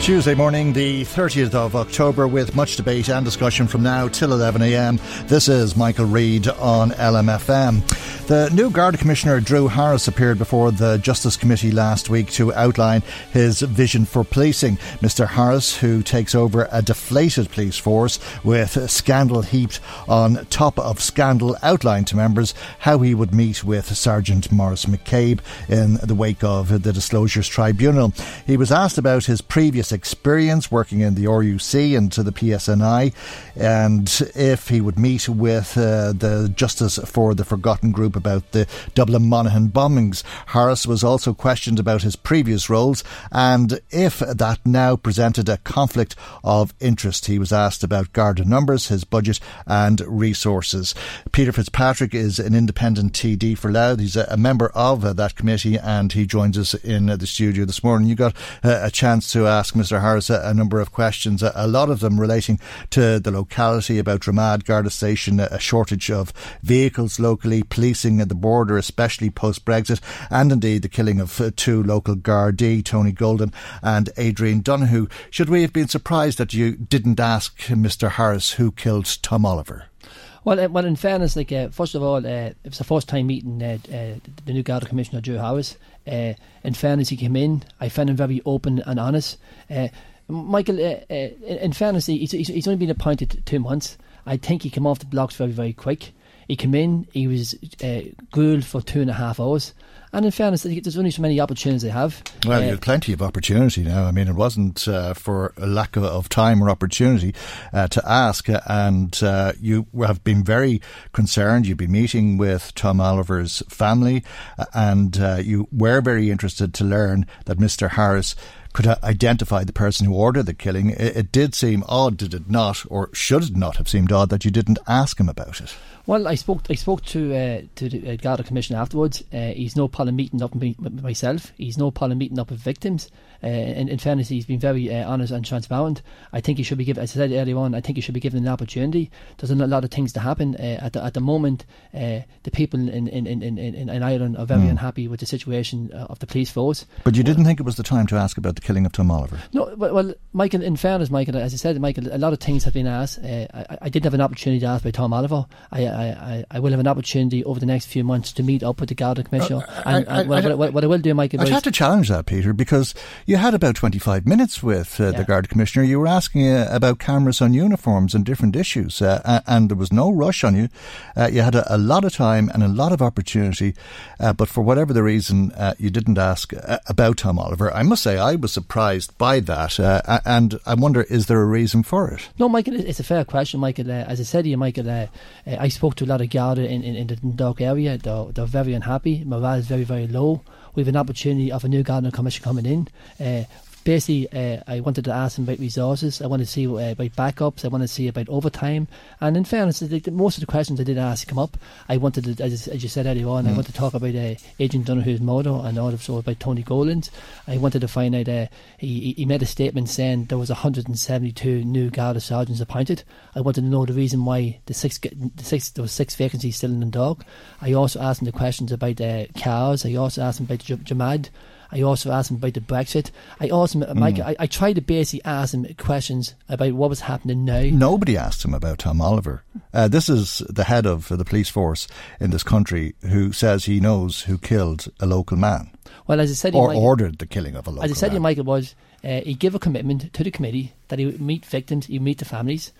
Tuesday morning, the 30th of October, with much debate and discussion from now till 11am. This is Michael Reade on LMFM. The new Garda Commissioner Drew Harris appeared before the Justice Committee last week to outline his vision for policing. Mr. Harris, who takes over a deflated police force with scandal heaped on top of scandal, outlined to members how he would meet with Sergeant Maurice McCabe in the wake of the Disclosures Tribunal. He was asked about his previous experience working in the RUC and to the PSNI and if he would meet with uh, the Justice for the Forgotten group about the Dublin Monaghan bombings. Harris was also questioned about his previous roles and if that now presented a conflict of interest. He was asked about Garda numbers, his budget, and resources. Peter Fitzpatrick is an independent TD for Louth. He's a, member of uh, that committee and he joins us in uh, the studio this morning. You got uh, a chance to ask Mr. Harris a, a number of questions, a, a, lot of them relating to the locality about Dromad Garda Station, a shortage of vehicles locally, policing at the border, especially post Brexit, and indeed the killing of uh, two local Gardaí, Tony Golden and Adrian Donohoe. Should we have been surprised that you didn't ask Mr. Harris who killed Tom Oliver? Well, uh, well, in fairness, like uh, first of all, uh, it was the first time meeting uh, uh, the new Garda Commissioner, Drew Harris. Uh, in fairness, he came in. I found him very open and honest. Michael, in fairness, he's, he's only been appointed two months. I think he came off the blocks very, very quick. He came in, he was uh, grilled for two and a half hours. And in fairness, there's only so many opportunities they have. Well, uh, you have plenty of opportunity now. I mean, it wasn't uh, for a lack of, of time or opportunity uh, to ask. And uh, you have been very concerned. You've been meeting with Tom Oliver's family, uh, and uh, you were very interested to learn that Mr. Harris could identify the person who ordered the killing. It, it, did seem odd, did it not, or should it not have seemed odd that you didn't ask him about it? Well, I spoke. I spoke to uh, to the uh, Garda Commission afterwards. Uh, he's no problem meeting up with myself. He's no problem meeting up with victims. Uh, in, in, fairness, he's been very uh, honest and transparent. I think he should be given, as I said earlier on, I think he should be given an opportunity. There's a lot of things to happen. Uh, at, the, at the moment, uh, the people in, in, in, in, in Ireland are very mm. unhappy with the situation uh, of the police force. But you didn't think it was the time to ask about the killing of Tom Oliver? No, well, well Michael, in fairness, Michael, as I said, Michael, a lot of things have been asked. Uh, I, I, didn't have an opportunity to ask by Tom Oliver. I, I, I, will have an opportunity over the next few months to meet up with the Garda Commissioner. and, and what, what, what, I will do, Michael, I'd have to challenge that, Peter, because you had about 25 minutes with uh, yeah. the Guard Commissioner. You were asking uh, about cameras on uniforms and different issues, uh, and there was no rush on you. Uh, you had a, a, lot of time and a lot of opportunity, uh, but for whatever the reason, uh, you didn't ask about Tom Oliver. I must say, I was surprised by that, and I wonder, is there a reason for it? No, Michael, it's a fair question, Michael. as I said to you, Michael, I spoke to a lot of Garda in, in, in the Dundalk area. They're, they're very unhappy. Morale is very, very low. We have an opportunity of a new Garda Commission coming in. Uh, basically, uh, I wanted to ask him about resources. I wanted to see uh, about backups. I wanted to see about overtime. And in fairness, most of the questions I did ask come up. I wanted to, as, as you said earlier on, mm. I wanted to talk about uh, Adrian Donohoe's murder and also about Tony Goldens. I wanted to find out. Uh, he, he made a statement saying there was 172 new Garda sergeants appointed. I wanted to know the reason why the six, the six there was six vacancies still in the dog. I also asked him the questions about uh, cars. I also asked him about J- Dromad. I also asked him about the Brexit. I also, mm. Mike, I, I tried to basically ask him questions about what was happening now. Nobody asked him about Tom Oliver. Uh, this is the head of the police force in this country who says he knows who killed a local man. Well, as I said, or Michael, ordered the killing of a local. As I said, man. Michael was uh, he gave a commitment to the committee that he would meet victims, he would meet the families,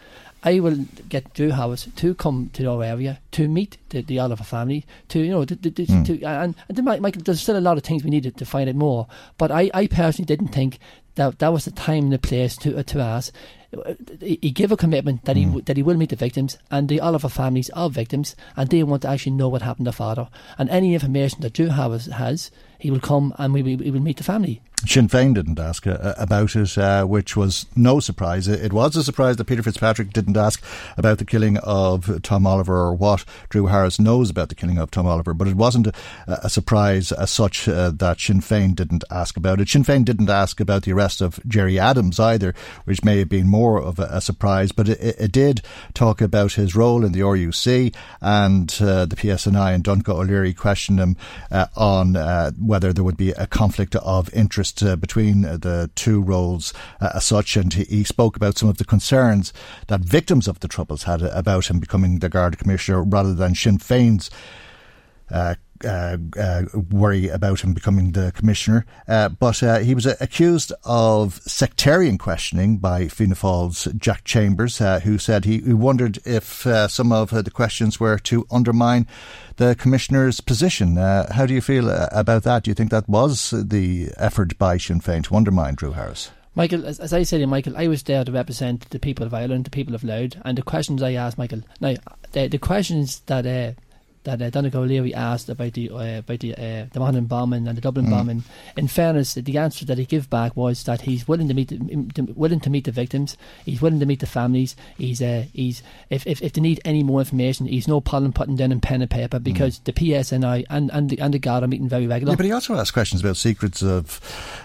I will get Drew Harris to come to our area to meet the, the Oliver family, to you know, to, to, mm. to and, and Michael, there's still a lot of things we needed to find out more. But I, I personally didn't think that that was the time and the place to to ask. He gave a commitment that he mm. that he will meet the victims, and the Oliver families are victims, and they want to actually know what happened to father. And any information that Drew has, has he will come and we, we, we will meet the family. Sinn Féin didn't ask uh, about it, uh, which was no surprise. It was a surprise that Peter Fitzpatrick didn't ask about the killing of Tom Oliver or what Drew Harris knows about the killing of Tom Oliver, but it wasn't a, surprise as such uh, that Sinn Féin didn't ask about it. Sinn Féin didn't ask about the arrest of Gerry Adams either, which may have been more of a, a surprise, but it, it, did talk about his role in the RUC and uh, the PSNI and Donnchadh Ó Laoghaire questioned him uh, on uh, whether there would be a conflict of interest uh, between uh, the two roles uh, as such, and he, he, spoke about some of the concerns that victims of the Troubles had about him becoming the Garda Commissioner rather than Sinn Féin's. Uh, uh, uh, worry about him becoming the commissioner. Uh, but uh, he was accused of sectarian questioning by Fianna Fáil's Jack Chambers, uh, who said he, he wondered if some of the questions were to undermine the commissioner's position. Uh, how do you feel uh, about that? Do you think that was the effort by Sinn Féin to undermine Drew Harris? Michael, as, as I said, Michael, I was there to represent the people of Ireland, the people of Louth, and the questions I asked, Michael. Now, the, the questions that uh, that uh, Donnchadh Ó Laoghaire asked about the uh, about the uh, the Monaghan bombing and the Dublin mm. bombing. In fairness, the answer that he gave back was that he's willing to meet the, willing to meet the victims. He's willing to meet the families. He's uh, he's if, if, if they need any more information, he's no problem putting down in pen and paper because mm. the PSNI and and the and the Guard are meeting very regularly. Yeah, but he also asked questions about secrets of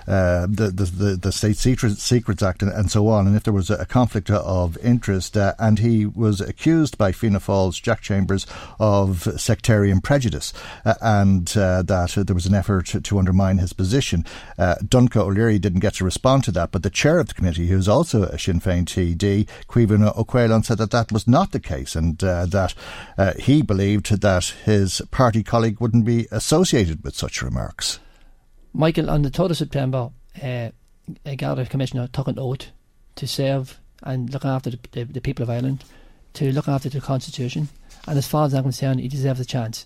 uh, the, the, the the State Secrets Secrets Act and, and, so on, and if there was a conflict of interest, uh, and he was accused by Fianna Fáil's Jack Chambers of sectarian prejudice uh, and uh, that uh, there was an effort to, to undermine his position. Donnchadh Ó Laoghaire didn't get to respond to that, but the chair of the committee, who's also a Sinn Féin TD, Caoimhghín Ó Caoláin, said that that was not the case and that he believed that his party colleague wouldn't be associated with such remarks. Michael, on the 3rd of September, uh, a Garda Commissioner took an oath to serve and look after the, the, the people of Ireland, to look after the Constitution and as far as I'm concerned, he deserves a chance.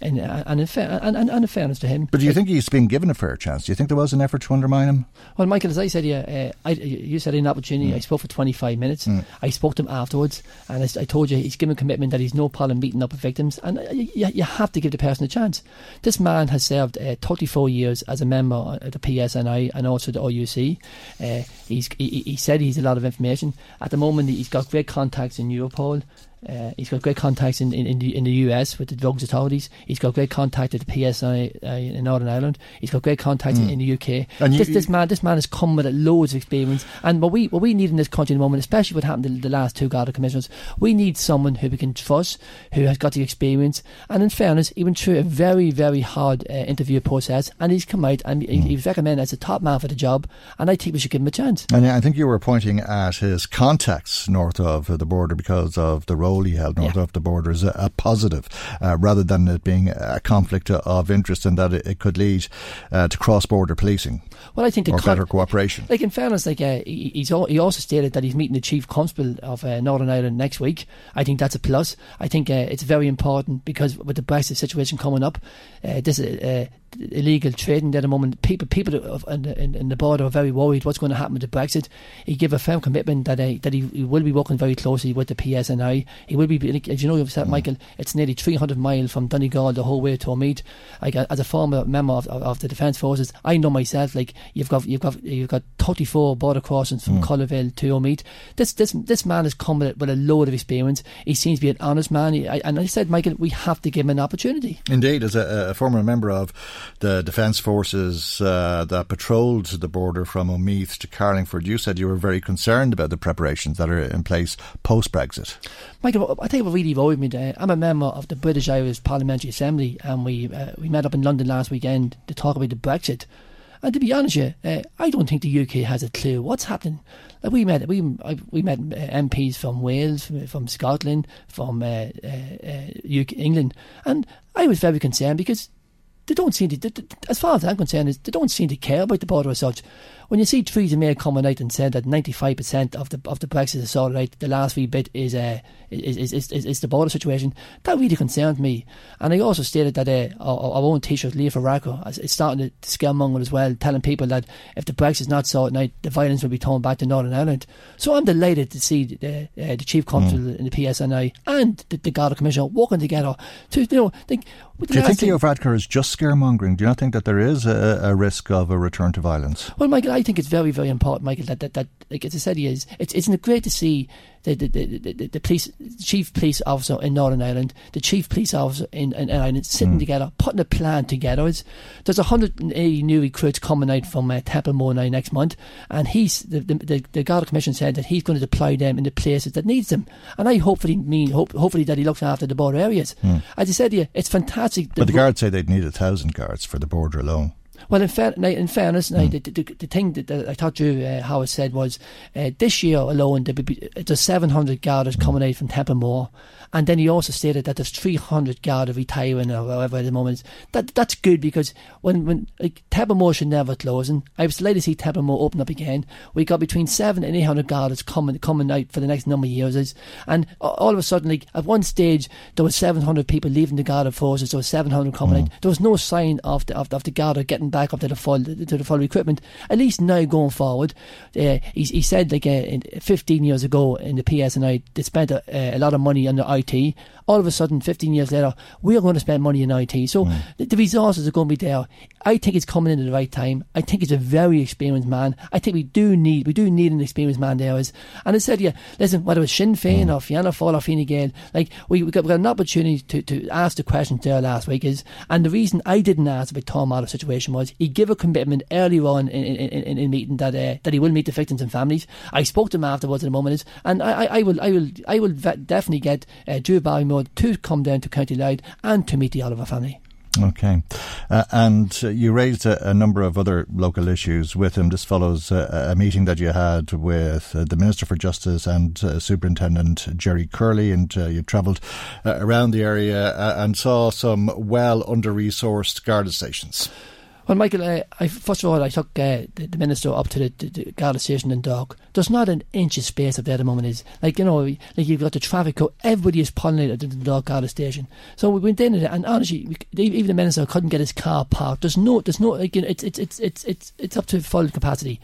And, and, in, fa- and, and, and, in fairness to him. But do you think he's been given a fair chance? Do you think there was an effort to undermine him? Well, Michael, as I said, yeah, uh, I, you said an opportunity. Mm. I spoke for 25 minutes. Mm. I spoke to him afterwards, and I, I, told you he's given a commitment that he's no problem meeting up with victims, and uh, you, you, have to give the person a chance. This man has served uh, 34 years as a member of the PSNI and also the RUC. Uh, he's, he, he said he's a lot of information. At the moment, he's got great contacts in Europol. Uh, he's got great contacts in, in, in, the, in the US with the drugs authorities. He's got great contact at the PSI uh, in Northern Ireland. He's got great contacts mm. in, the UK. And this, you, this man, this man has come with loads of experience. And what we what we need in this country at the moment, especially what happened to the last two Garda commissioners, we need someone who we can trust, who has got the experience. And in fairness, he went through a very very hard uh, interview process, and he's come out and mm. he, he was recommended as a top man for the job. And I think we should give him a chance. And I think you were pointing at his contacts north of the border because of the role he held north yeah. of the border is a, a positive, uh, rather than it being a conflict of interest and that it, it could lead uh, to cross-border policing. Well, I think the or con- better cooperation. Like in fairness, like uh, he, he's all, he also stated that he's meeting the chief constable of uh, Northern Ireland next week. I think that's a plus. I think uh, it's very important because with the Brexit situation coming up, uh, this illegal trading at the moment. People, people in the, in the border are very worried what's going to happen with the Brexit. He gave a firm commitment that uh, that he, he, will be working very closely with the PSNI. He will be, as you know, you've said, mm. Michael, it's nearly 300 miles from Donegal the whole way to Meath. Like as a former member of, of, the Defence Forces, I know myself. Like you've got you've got you've got 34 border crossings from mm. to Meath. This this this man has come with, with, a load of experience. He seems to be an honest man. He, I, and I said, Michael, we have to give him an opportunity. Indeed, as a, a former member of the Defence Forces uh, that patrolled the border from Omeath to Carlingford, you said you were very concerned about the preparations that are in place post Brexit. Michael, I think what really worried me there, I'm a member of the British Irish Parliamentary Assembly and we uh, we met up in London last weekend to talk about the Brexit. And to be honest, yeah, uh, I don't think the UK has a clue what's happening. Like we met, we we met uh, MPs from Wales, from, from Scotland, from uh, UK, uh, England, and I was very concerned because they don't seem to, they, they, as far as I'm concerned, is they don't seem to care about the border as such. When you see Theresa May coming out and said that 95% of the of the Brexit is sorted the last wee bit is uh, is, is, is, is the border situation, that really concerned me. And I also stated that uh, our, our own Taoiseach, Leo Varadkar, is starting to scaremonger as well, telling people that if the Brexit is not sorted out, the violence will be turned back to Northern Ireland. So I'm delighted to see the, uh, the Chief Constable mm. in the PSNI and the, the Garda Commissioner working together to, you know, think, do you think Leo Varadkar is just scaremongering? Do you not think that there is a, a, risk of a return to violence? Well, Michael, I think it's very, very important, Michael, that, that, that like as I said, he is. It's, isn't it great to see the, the, the, the, the police, chief police officer in Northern Ireland, the chief police officer in, in, Ireland sitting mm. together, putting a plan together. It's, there's 180 new recruits coming out from uh, next month, and he's the, the, the, the Garda Commission said that he's going to deploy them in the places that needs them. And I hopefully mean hope, hopefully that he looks after the border areas. Mm. As I said, yeah, it's fantastic. But the guards say they'd need a thousand guards for the border alone. Well, in, fa- in fairness, mm. the, the, the, thing that, that I thought you, uh, Howard said was uh, this year alone, there be, there's 700 guards coming out from Templemore and then he also stated that there's 300 Garda retiring or whatever at the moment. That That's good because when, when like, Templemore should never close. And I was delighted to see Templemore open up again. We got between seven and 800 Gardas coming, coming out for the next number of years. And all of a sudden, like at one stage, there was 700 people leaving the Garda forces, there was 700 coming mm. out. There was no sign of the, of, of the Garda getting back up to the full, to the full equipment. At least now going forward, uh, he, he said like uh, 15 years ago in the PSNI, they spent a, a lot of money on the IT. All of a sudden, 15 years later, we're going to spend money in IT. So mm. the, the, resources are going to be there. I think it's coming in at the right time. I think he's a very experienced man. I think we do need we do need an experienced man there. Is and I said, yeah, listen, whether it's Sinn Féin mm. or Fianna Fáil or Fine Gael, like we, we, got, we got an opportunity to, to ask the questions there last week. Is and the reason I didn't ask about Tom Otto's situation was he gave a commitment earlier on in in, in, in meeting that uh, that he will meet the victims and families. I spoke to him afterwards at the moment, and I, I, I will I will I will definitely get uh, Drew Barrymore to come down to County Louth and to meet the Oliver family. Okay. Uh, and uh, you raised a, a, number of other local issues with him. This follows uh, a meeting that you had with uh, the Minister for Justice and uh, Superintendent Gerry Curley, and uh, you travelled around the area and saw some well under resourced Garda stations. Well, Michael, uh, I, first of all, I took uh, the, the, minister up to the, the, the station in Dock. There's not an inch of space up there at the moment. Is like you know, like you've got the traffic. Everybody is pulling out at the Dock Garda station. So we went in there and honestly, we, even the minister couldn't get his car parked. There's no, there's no, like you know, it's it's it's it's it's it's up to full capacity.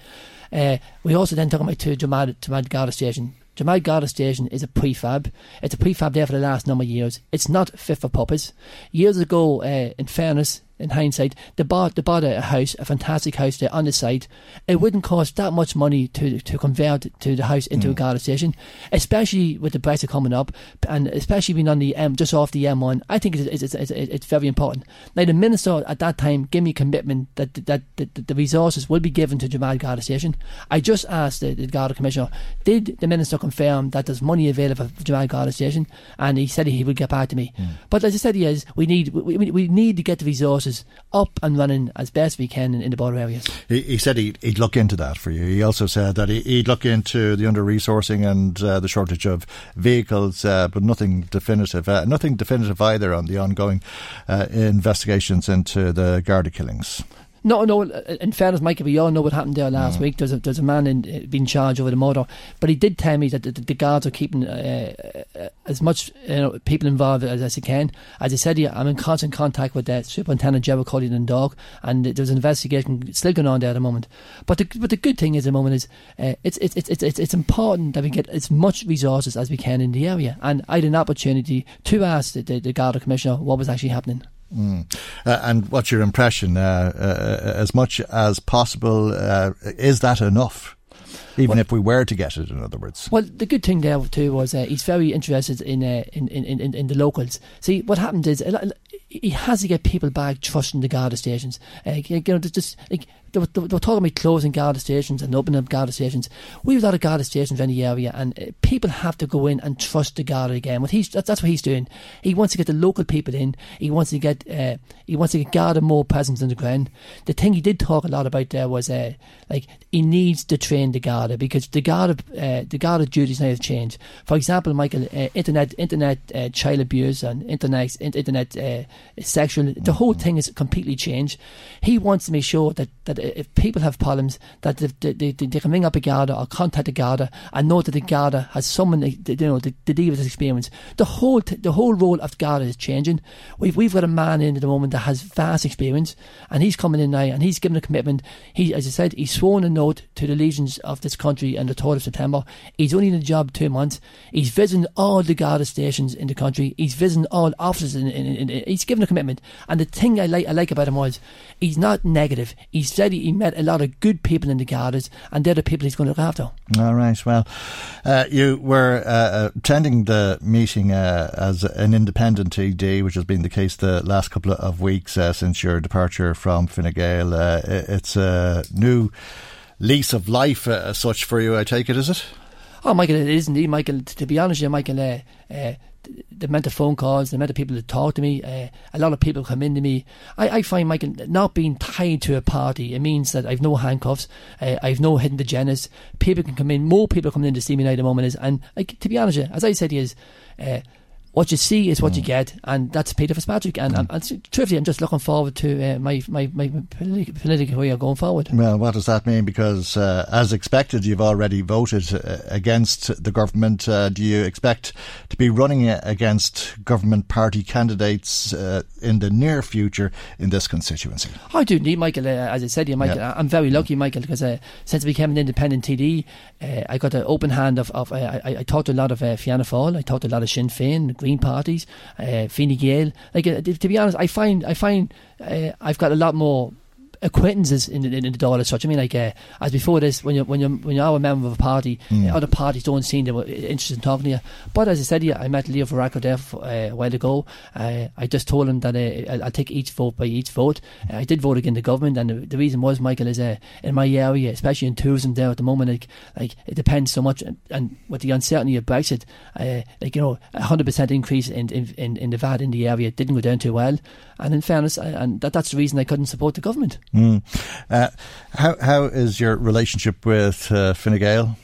Uh, we also then took him to Dromad, Dromad Garda station. Dromad Garda Station is a prefab. It's a prefab there for the last number of years. It's not fit for purpose. Years ago, uh, in fairness, in hindsight, they bought they bought a house, a fantastic house there on the site. It wouldn't cost that much money to to convert to the house into mm. a Garda station, especially with the Brexit coming up, and especially being on the M just off the M1. I think it's it's, it's, it's very important. Now the minister at that time gave me commitment that that, that, that the resources will be given to Dromad Garda station. I just asked the, the Garda commissioner, did the minister confirm that there's money available for Dromad Garda station? And he said he would get back to me. Mm. But as I said, he is. We need we, we, we need to get the resources up and running as best we can in, in the border areas. He, he said he'd, he'd, look into that for you. He also said that he, would look into the under resourcing and uh, the shortage of vehicles, uh, but nothing definitive. Uh, nothing definitive either on the ongoing uh, investigations into the Garda killings. No, no. In fairness, Michael, we all know what happened there last mm. week. There's a there's a man in, being charged over the murder, but he did tell me that the, the guards are keeping uh, uh, as much you know, people involved as, as they can. As I said, I'm in constant contact with the Superintendent Gerald Cully and Dog, and there's an investigation still going on there at the moment. But the but the good thing is, at the moment is uh, it's, it's it's it's it's important that we get as much resources as we can in the area. And I had an opportunity to ask the, the, the Garda Commissioner what was actually happening. Mm. Uh, and what's your impression? Uh, uh, as much as possible, uh, is that enough? Even well, if we were to get it, in other words. Well, the good thing there too was uh, he's very interested in, uh, in, in, in in the locals. See, what happened is he has to get people back trusting the Garda stations. you know, just like they were, they were talking about closing Garda stations and opening up Garda stations. We have got a Garda stations in the area, and uh, people have to go in and trust the Garda again. What he's that's, that's what he's doing. He wants to get the local people in. He wants to get uh, he wants to get Garda more presence in the ground. The thing he did talk a lot about there was uh, like he needs to train the Garda because the Garda uh, the Garda duties now have changed. For example, Michael, uh, internet internet uh, child abuse and internet internet sexual the whole thing is completely changed. He wants to make sure that that if people have problems, that they, they, they, they can ring up a Garda or contact the Garda and know that the Garda has someone they, you know to, deal with this experience. The whole t- the whole role of Garda is changing. We've we've got a man in at the moment that has vast experience, and he's coming in now and he's given a commitment. He, as I said, he's sworn a note to the legions of this country on the third of September. He's only in the job two months. He's visiting all the Garda stations in the country. He's visiting all offices. In, in, in, in he's given a commitment. And the thing I like I like about him was he's not negative. He said he, he met a lot of good people in the Gardas, and they're the people he's going to look after. All right. Well, uh, you were uh, attending the meeting uh, as an independent TD, which has been the case the last couple of weeks uh, since your departure from Fine Gael. Uh, it's a new lease of life, uh, as such, for you. I take it, is it? Oh, Michael, it is indeed, Michael. To be honest, with you, Michael, uh, uh, the amount of phone calls, the amount of people that talk to me, uh, a lot of people come into me. I, I find, Michael, not being tied to a party, it means that I've no handcuffs, uh, I've no hidden agendas. People can come in, more people coming in to see me now at the moment is, and like, to be honest, you, as I said, is. Uh, what you see is what mm. you get, and that's Peter Fitzpatrick. And, mm. and, and truthfully, I'm just looking forward to uh, my my my politi- political career going forward. Well, what does that mean? Because uh, as expected, you've already voted uh, against the government. Uh, do you expect to be running against government party candidates uh, in the near future in this constituency? I do need Michael. Uh, as I said, you, Michael. Yeah. I'm very lucky, Michael, because since I became an independent TD, I got an open hand of. of I, I, talked to a lot of Fianna Fáil. I talked to a lot of Sinn Féin Green parties, uh, Fine Gael. Like uh, to be honest, I find I find uh, I've got a lot more acquaintances in, in, in the as such. I mean, like uh, as before this, when you when you when you are a member of a party, mm. other parties don't seem to be interested in talking to you. But as I said, yeah, I met Leo Varadkar there uh, a while ago. Uh, I just told him that uh, I'll take each vote by each vote. Uh, I did vote against the government, and the, the reason was Michael is uh, in my area, especially in tourism there at the moment. Like like it depends so much, and, and with the uncertainty of Brexit, uh, like you know, a hundred percent increase in, in in the VAT in the area didn't go down too well. And in fairness, I, and that, that's the reason I couldn't support the government. Mm. Uh, how how is your relationship with uh, Fine Gael?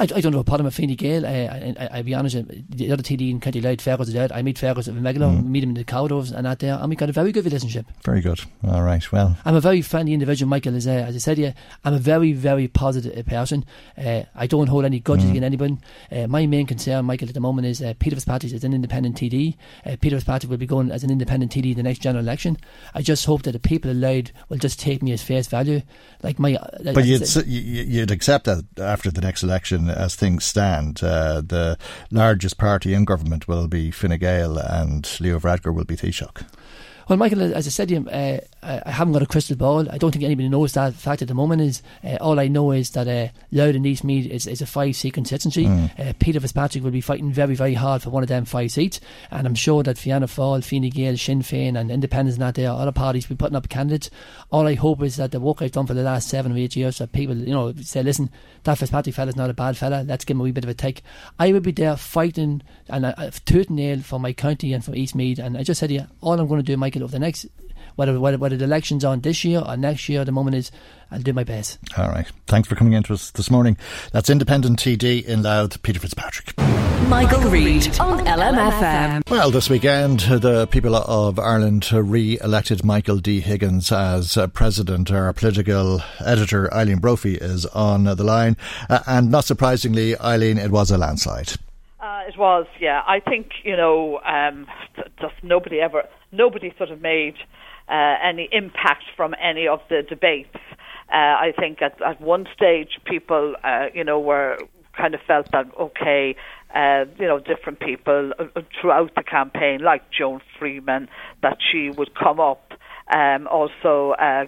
I, I don't know a problem with Fine Gael. Uh, I, I, will be honest, the other TD in County Louth, Fergus O'Dowd. I meet Fergus at Megalo, mm. meet him in the Cowdoves and that there, and we got a very good relationship. Very good. All right. Well, I'm a very friendly individual, Michael. As, uh, as I said, yeah, I'm a very, very positive person. Uh, I don't hold any grudges mm. against anyone. Uh, my main concern, Michael, at the moment is uh, Peter Fitzpatrick is an independent TD. Uh, Peter Fitzpatrick will be going as an independent TD in the next general election. I just hope that the people of allowed will just take me as face value. Like my, but you'd, you'd accept that after the next election as things stand. Uh, the largest party in government will be Fine Gael and Leo Varadkar will be Taoiseach. Well, Michael, as I said, to uh, I haven't got a crystal ball. I don't think anybody knows that. fact at the moment is uh, all I know is that uh, Louth and Eastmeath is, is a five seat constituency. Mm. Uh, Peter Fitzpatrick will be fighting very, very hard for one of them five seats, and I'm sure that Fianna Fáil, Fine Gael, Sinn Féin, and Independents and that there, other parties will be putting up candidates. All I hope is that the work I've done for the last seven or eight years, that people, you know, say, listen, that Fitzpatrick fella's not a bad fella. Let's give him a wee bit of a take. I will be there fighting and uh, tooth and nail for my county and for Eastmeath. And I just said, yeah, all I'm going to do, Michael, over the next whether, whether, whether the election's on this year or next year, the moment is I'll do my best. All right. Thanks for coming in to us this morning. That's Independent TD in Louth, Peter Fitzpatrick. Michael, Reade on LMFM. Well, this weekend, the people of Ireland re elected Michael D. Higgins as uh, president. Our political editor, Eileen Brophy, is on the line. Uh, and not surprisingly, Eileen, it was a landslide. Uh, it was, yeah. I think, you know, um, just nobody ever, nobody sort of made uh, any impact from any of the debates. Uh, I think at, at one stage people, uh, you know, were kind of felt that okay, uh, you know, different people uh, uh, throughout the campaign, like Joan Freeman, that she would come up. Um, also, uh,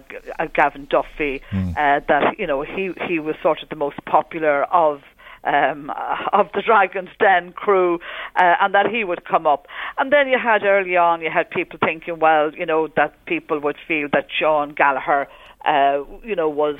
Gavin Duffy, mm. that you know he he was sort of the most popular of um, of the Dragon's Den crew, uh, and that he would come up. And then you had early on, you had people thinking, well, you know, that people would feel that Sean Gallagher, uh, you know, was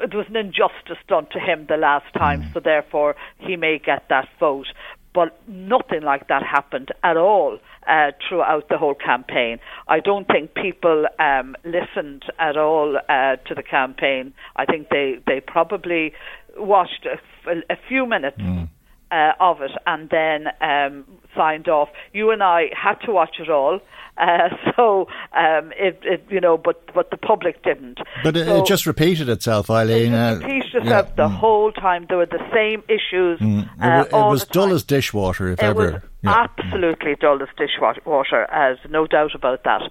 it was an injustice done to him the last time, mm. so therefore he may get that vote. But nothing like that happened at all uh, throughout the whole campaign. I don't think people um, listened at all uh, to the campaign. I think they, they probably watched a, a few minutes. Mm. Uh, of it, and then um, signed off. You and I had to watch it all. Uh, so um, it, it, you know, but but the public didn't. But it, so it just repeated itself, Eileen. It uh, just repeated itself yeah, the mm. whole time. There were the same issues. Mm. It, uh, it was dull as dishwater, if ever. Yeah. absolutely dull as dishwater, as no doubt about that.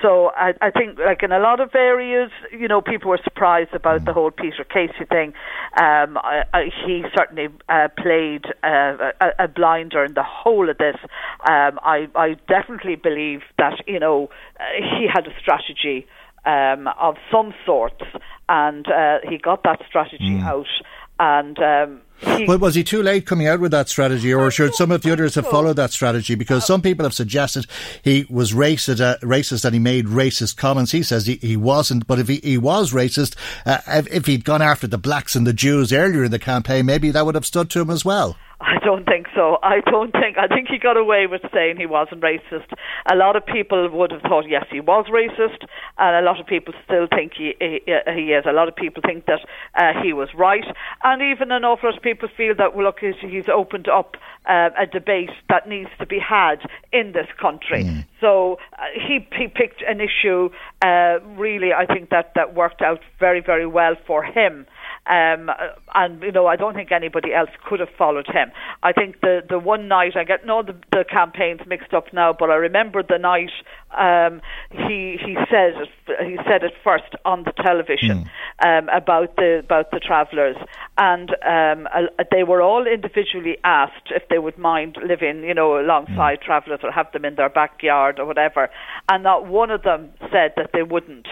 So I, I think, like in a lot of areas, you know, people were surprised about the whole Peter Casey thing. Um, I, I, he certainly uh, played uh, a, a blinder in the whole of this. Um, I, I definitely believe that you know uh, he had a strategy um, of some sort and uh, he got that strategy out. And um, he, But was he too late coming out with that strategy, or should some of the others have followed that strategy? Because some people have suggested he was racist, uh, racist, and he made racist comments. He says he, he wasn't, but if he, he was racist, uh, if, if he'd gone after the blacks and the Jews earlier in the campaign, maybe that would have stood to him as well. I don't think so. I don't think. I think he got away with saying he wasn't racist. A lot of people would have thought, yes, he was racist, and a lot of people still think he he, he is. A lot of people think that uh, he was right, and even an awful lot of people feel that well, look, he's, he's opened up uh, a debate that needs to be had in this country. So uh, he he picked an issue. Uh, really, I think that that worked out very very well for him. Um, and you know, I don't think anybody else could have followed him. I think the the one night I get no the, the campaigns mixed up now, but I remember the night um, he he said it, he said it first on the television um, about the about the travellers, and um, uh, they were all individually asked if they would mind living, you know, alongside travellers or have them in their backyard or whatever, and not one of them said that they wouldn't.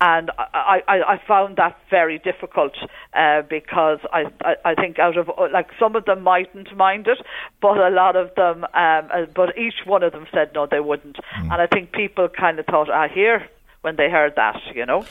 And I, I, I found that very difficult uh, because I, I, I think out of like some of them mightn't mind it, but a lot of them, um, uh, but each one of them said no, they wouldn't. And I think people kind of thought, ah, here when they heard that, you know.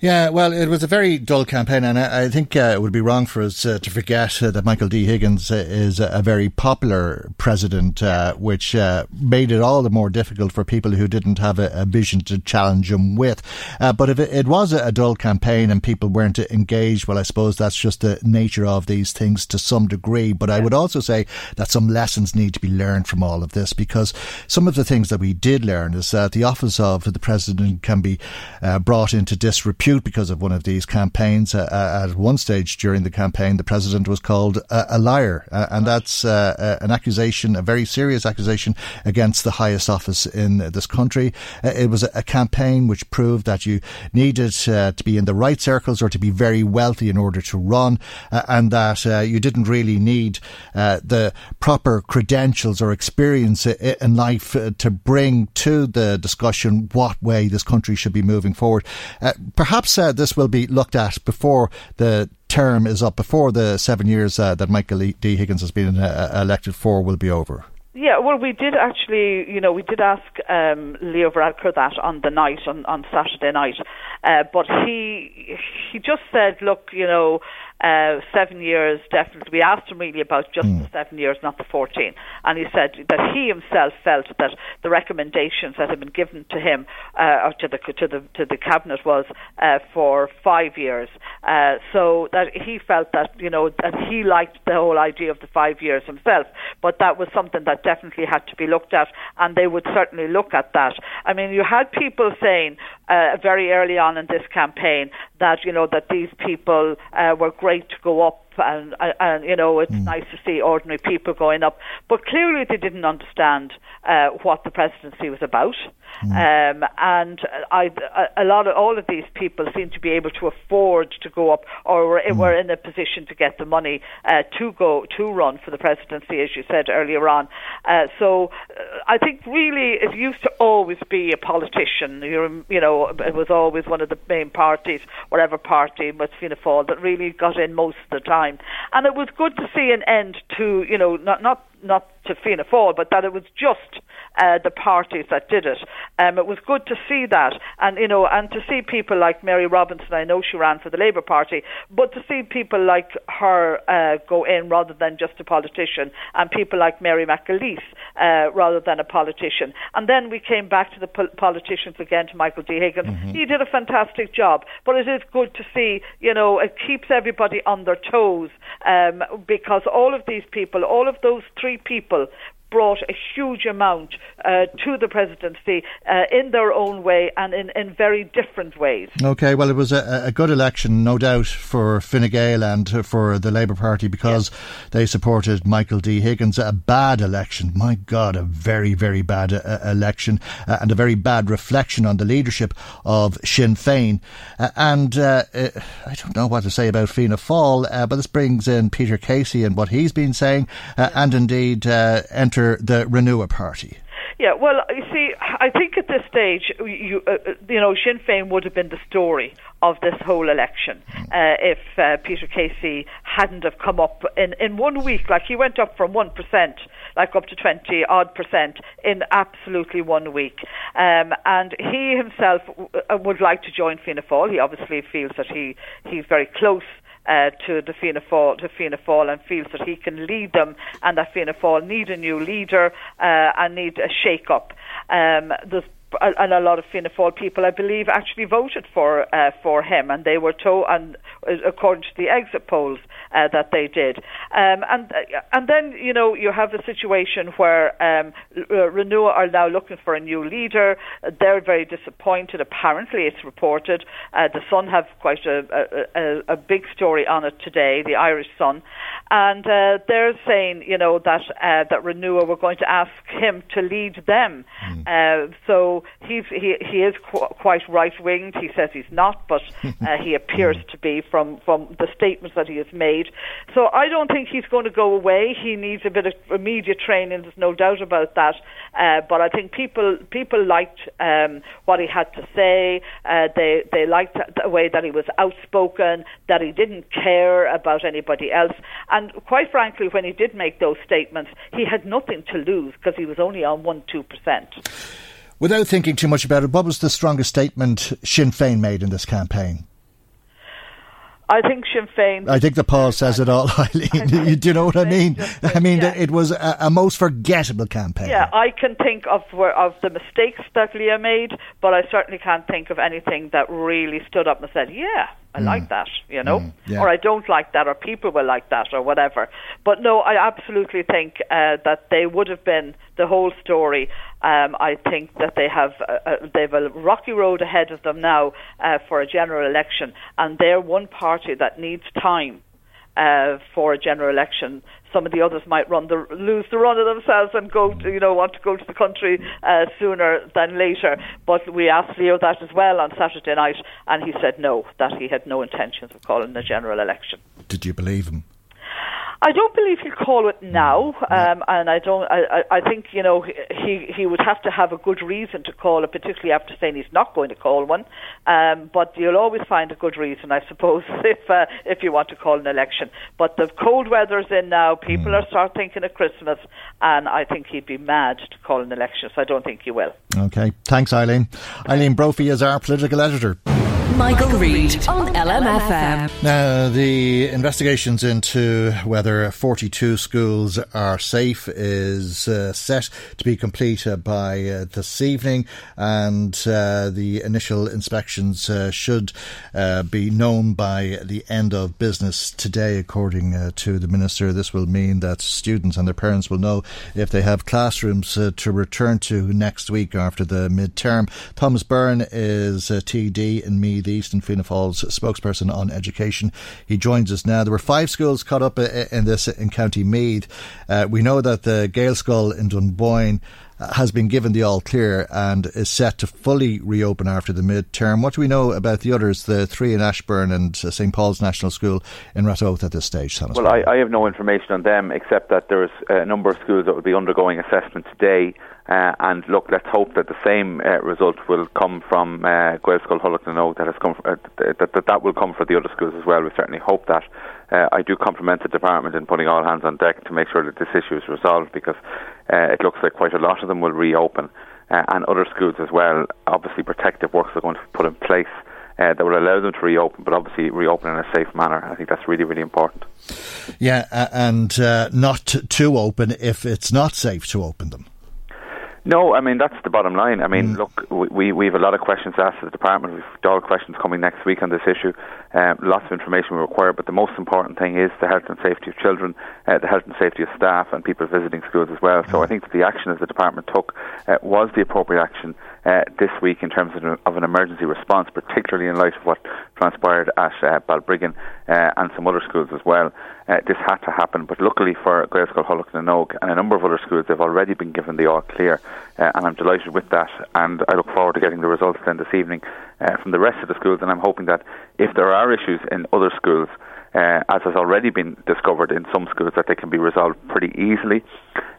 Yeah, well, it was a very dull campaign, and I, I think uh, it would be wrong for us uh, to forget uh, that Michael D. Higgins uh, is a, very popular president, uh, which uh, made it all the more difficult for people who didn't have a, a vision to challenge him with. Uh, but if it, it was a, a dull campaign and people weren't engaged, well, I suppose that's just the nature of these things to some degree. But I would also say that some lessons need to be learned from all of this because some of the things that we did learn is that the office of the president can be uh, brought into disrepute because of one of these campaigns. Uh, uh, at one stage during the campaign, the president was called a, a liar, uh, and that's uh, uh, an accusation, a very serious accusation against the highest office in this country. Uh, it was a, campaign which proved that you needed uh, to be in the right circles or to be very wealthy in order to run, uh, and that uh, you didn't really need uh, the proper credentials or experience in life uh, to bring to the discussion what way this country should be moving forward. Uh, perhaps uh, this will be looked at before the term is up, before the seven years uh, that Michael D. Higgins has been uh, elected for will be over. Yeah, well, we did actually, you know, we did ask um, Leo Varadkar that on the night, on, on Saturday night, uh, but he he just said, look, you know, uh, seven years definitely. We asked him really about just the seven years, not the 14. And he said that he himself felt that the recommendations that had been given to him uh, or to the to the to the cabinet was uh, for five years. Uh, so that he felt that you know that he liked the whole idea of the five years himself, but that was something that definitely had to be looked at, and they would certainly look at that. I mean, you had people saying uh, very early on in this campaign that you know that these people uh, were great to go up and, and, and you know it's nice to see ordinary people going up. But clearly they didn't understand uh, what the presidency was about um, and I, a, lot of all of these people seem to be able to afford to go up or were, were in a position to get the money uh, to go to run for the presidency as you said earlier on. Uh, so uh, I think really it used to always be a politician. You, you know it was always one of the main parties whatever party was Fianna Fáil that really got in most of the time. And it was good to see an end to you know not not not to Fianna Fáil, but that it was just uh, the parties that did it. Um, it was good to see that, and you know, and to see people like Mary Robinson. I know she ran for the Labour Party, but to see people like her uh, go in rather than just a politician, and people like Mary McAleese uh, rather than a politician. And then we came back to the pol- politicians again, to Michael D. Higgins. He did a fantastic job, but it is good to see, you know, it keeps everybody on their toes um, because all of these people, all of those three people brought a huge amount uh, to the presidency uh, in their own way and in, in very different ways. Okay, well, it was a, a good election, no doubt, for Fine Gael and for the Labour Party because yes. they supported Michael D. Higgins. A bad election, my God, a very, very bad uh, election uh, and a very bad reflection on the leadership of Sinn Féin. Uh, and uh, I don't know what to say about Fianna Fáil, but this brings in Peter Casey and what he's been saying, and indeed enter the Renua Party. Yeah, well, you see, I think at this stage, you, uh, uh, you know, Sinn Féin would have been the story of this whole election uh, if uh, Peter Casey hadn't have come up in, in one week. Like he went up from one percent, like up to twenty odd percent in absolutely one week. Um, and he himself w- uh, would like to join Fianna Fáil. He obviously feels that he he's very close uh, to the Fianna Fáil, to Fianna Fáil and feels that he can lead them and that Fianna Fáil need a new leader uh, and need a shake-up. Um, there's and a lot of Fianna Fáil people, I believe, actually voted for uh, for him, and they were told, and uh, according to the exit polls, uh, that they did. Um, and uh, and then you know you have a situation where um, uh, Renua are now looking for a new leader. They're very disappointed. Apparently, it's reported. Uh, the Sun have quite a, a, a, big story on it today, the Irish Sun, and uh, they're saying you know that uh, that Renua were going to ask him to lead them. Mm. so he's he he is qu- quite right winged. He says he's not, but he appears to be from from the statements that he has made so I don't think he's going to go away. He needs a bit of media training. There's no doubt about that. Uh, but I think people people liked um, what he had to say. Uh, they they liked the way that he was outspoken, that he didn't care about anybody else, and quite frankly, when he did make those statements, he had nothing to lose because he was only on one two percent. Without thinking too much about it, what was the strongest statement Sinn Féin made in this campaign? I think Sinn Féin. I think the poll says it all, Eileen. Do you know what I mean? I mean, yeah. it was a, a, most forgettable campaign. Yeah, I can think of of the mistakes that Leo made, but I certainly can't think of anything that really stood up and said, "Yeah, I mm. like that," you know, mm, yeah. or I don't like that, or people will like that, or whatever. But no, I absolutely think uh, that they would have been the whole story. Um, I think that they have uh, uh, they've a rocky road ahead of them now uh, for a general election, and they're one party that needs time uh, for a general election. Some of the others might run the lose the run of themselves and go, to, you know, want to go to the country uh, sooner than later. But we asked Leo that as well on Saturday night, and he said no, that he had no intentions of calling a general election. Did you believe him? I don't believe he'll call it now, um, and I don't. I, I think you know he he would have to have a good reason to call it, particularly after saying he's not going to call one. Um, but you'll always find a good reason, I suppose, if uh, if you want to call an election. But the cold weather's in now. People mm. are start thinking of Christmas, and I think he'd be mad to call an election. So I don't think he will. Okay, thanks, Eileen. Eileen Brophy is our political editor. Michael, Reade on LMFM. Now, the investigations into whether 42 schools are safe is uh, set to be complete uh, by uh, this evening, and uh, the initial inspections uh, should be known by the end of business today, according to the Minister. This will mean that students and their parents will know if they have classrooms to return to next week after the midterm. Thomas Byrne is TD in Meath the Eastern Fianna Fáil's spokesperson on education. He joins us now. There were five schools caught up in this in County Meath. Uh, we know that the Gaelscoil in Dunboyne uh, has been given the all clear and is set to fully reopen after the midterm. What do we know about the others, the three in Ashbourne and uh, St Paul's National School in Ratoath at this stage? Thomas? Well, I, I, have no information on them except that there's a number of schools that will be undergoing assessment today. Uh, and look, let's hope that the same uh, result will come from uh, Gaelscoil Thulach that has come uh, that, that that will come for the other schools as well. We certainly hope that. Uh, I do compliment the department in putting all hands on deck to make sure that this issue is resolved because uh, it looks like quite a lot of them will reopen, uh, and other schools as well. Obviously, protective works are going to be put in place. Uh, that will allow them to reopen, but obviously reopen in a safe manner. I think that's really, really important. Yeah, and uh, not to open if it's not safe to open them. No, I mean that's the bottom line. I mean, mm. look, we we have a lot of questions asked to the department. We've got questions coming next week on this issue. Um, lots of information we require, but the most important thing is the health and safety of children, uh, the health and safety of staff, and people visiting schools as well. So mm. I think that the action as the department took uh, was the appropriate action uh, this week in terms of, of, an emergency response, particularly in light of what transpired at uh, Balbriggan uh, and some other schools as well. Uh, this had to happen, but luckily for Gaelscoil Thulach na nÓg and a number of other schools, they've already been given the all clear, uh, and I'm delighted with that. And I look forward to getting the results then this evening uh, from the rest of the schools. And I'm hoping that if there are issues in other schools, uh, as has already been discovered in some schools, that they can be resolved pretty easily,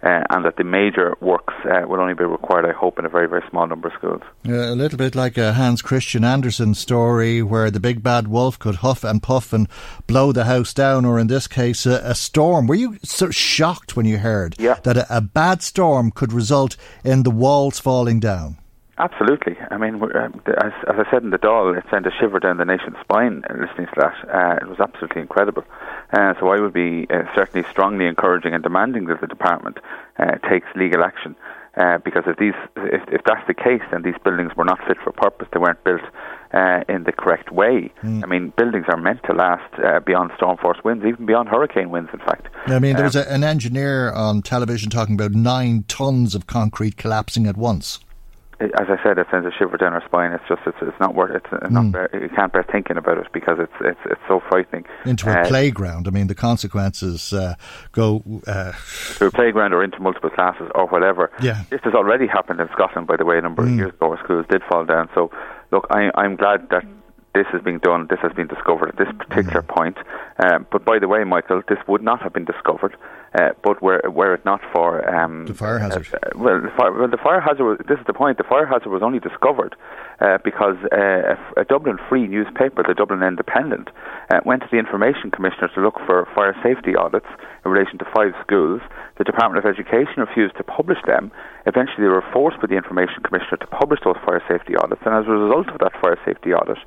uh, and that the major works uh, will only be required, I hope, in a very, very small number of schools. a little bit like a Hans Christian Andersen story where the big bad wolf could huff and puff and blow the house down, or in this case, a, a storm. Were you sort of shocked when you heard yeah. that a, a bad storm could result in the walls falling down? Absolutely. I mean, uh, as, as, I said in the Dáil, it sent a shiver down the nation's spine uh, listening to that. Uh, it was absolutely incredible. Uh, so I would be uh, certainly strongly encouraging and demanding that the department uh, takes legal action. because if these, if, if that's the case, then these buildings were not fit for purpose. They weren't built uh, in the correct way. Mm. I mean, buildings are meant to last uh, beyond storm force winds, even beyond hurricane winds, in fact. I mean, there was um, a, an engineer on television talking about nine tons of concrete collapsing at once as I said, it sends a shiver down our spine. It's just it's, it's not worth it's mm. not bear, you can't bear thinking about it because it's it's it's so frightening. Into a uh, playground. I mean, the consequences uh, go uh, to a playground or into multiple classes or whatever. Yeah, this has already happened in Scotland, by the way, a number mm. of years ago, where schools did fall down. So, look, I, I'm glad that this is being done, this has been discovered at this particular mm. point. Um, but by the way, Michael, this would not have been discovered, uh, but were were it not for um, the fire hazard. Uh, well, the fire, well, the fire hazard. Was, this is the point. The fire hazard was only discovered uh, because uh, a, a, Dublin Free newspaper, the Dublin Independent, uh, went to the Information Commissioner to look for fire safety audits in relation to five schools. The Department of Education refused to publish them. Eventually, they were forced by the Information Commissioner to publish those fire safety audits, and as a result of that fire safety audit,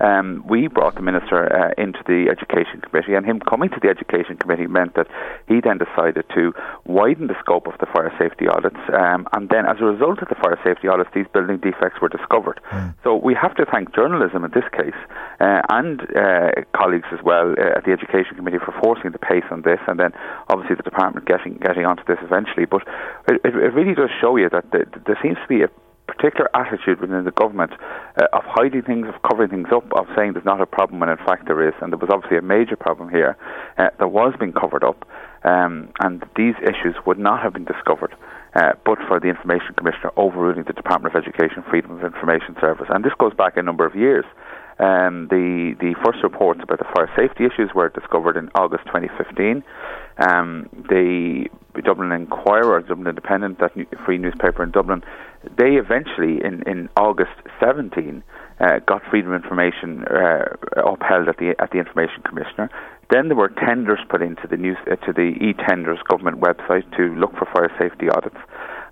um, we brought the minister uh, into the education committee, and him coming to the education committee meant that he then decided to widen the scope of the fire safety audits, um, and then as a result of the fire safety audits, these building defects were discovered. Mm. So we have to thank journalism in this case uh, and uh, colleagues as well uh, at the education committee for forcing the pace on this, and then obviously the department getting getting onto this eventually. But it, it really does show you that the, there seems to be a particular attitude within the government uh, of hiding things, of covering things up, of saying there's not a problem when in fact there is. And there was obviously a major problem here uh, that was being covered up, um, and these issues would not have been discovered. Uh, but for the Information Commissioner overruling the Department of Education Freedom of Information Service. And this goes back a number of years. Um, the the first reports about the fire safety issues were discovered in August 2015. Um, the Dublin Inquirer, Dublin Independent, that free newspaper in Dublin, they eventually, in, in August 17, uh, got freedom of information uh, upheld at the at the Information Commissioner. Then there were tenders put into the news uh, to the e-tenders government website to look for fire safety audits.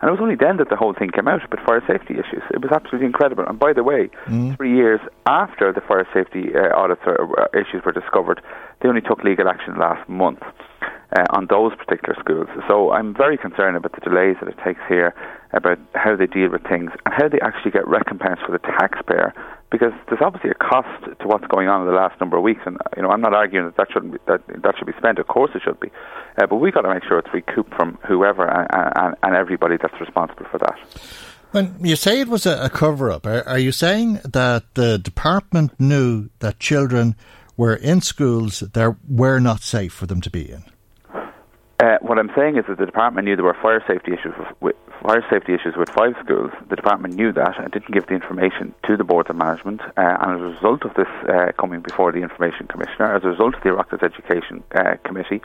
And it was only then that the whole thing came out about fire safety issues. It was absolutely incredible. And by the way, mm. three years after the fire safety uh, audits or, uh, issues were discovered, they only took legal action last month uh, on those particular schools. So I'm very concerned about the delays that it takes here, about how they deal with things, and how they actually get recompense for the taxpayer. Because there's obviously a cost to what's going on in the last number of weeks, and you know I'm not arguing that that shouldn't be, that that should be spent. Of course it should be, uh, but we've got to make sure it's recouped from whoever and, and, and everybody that's responsible for that. When you say it was a, a cover up, are, are, you saying that the department knew that children were in schools that were not safe for them to be in? Uh, what I'm saying is that the department knew there were fire safety issues with, fire safety issues with five schools. The department knew that and didn't give the information to the board of management. Uh, and as a result of this uh, coming before the information commissioner, as a result of the Oireachtas Education uh, Committee,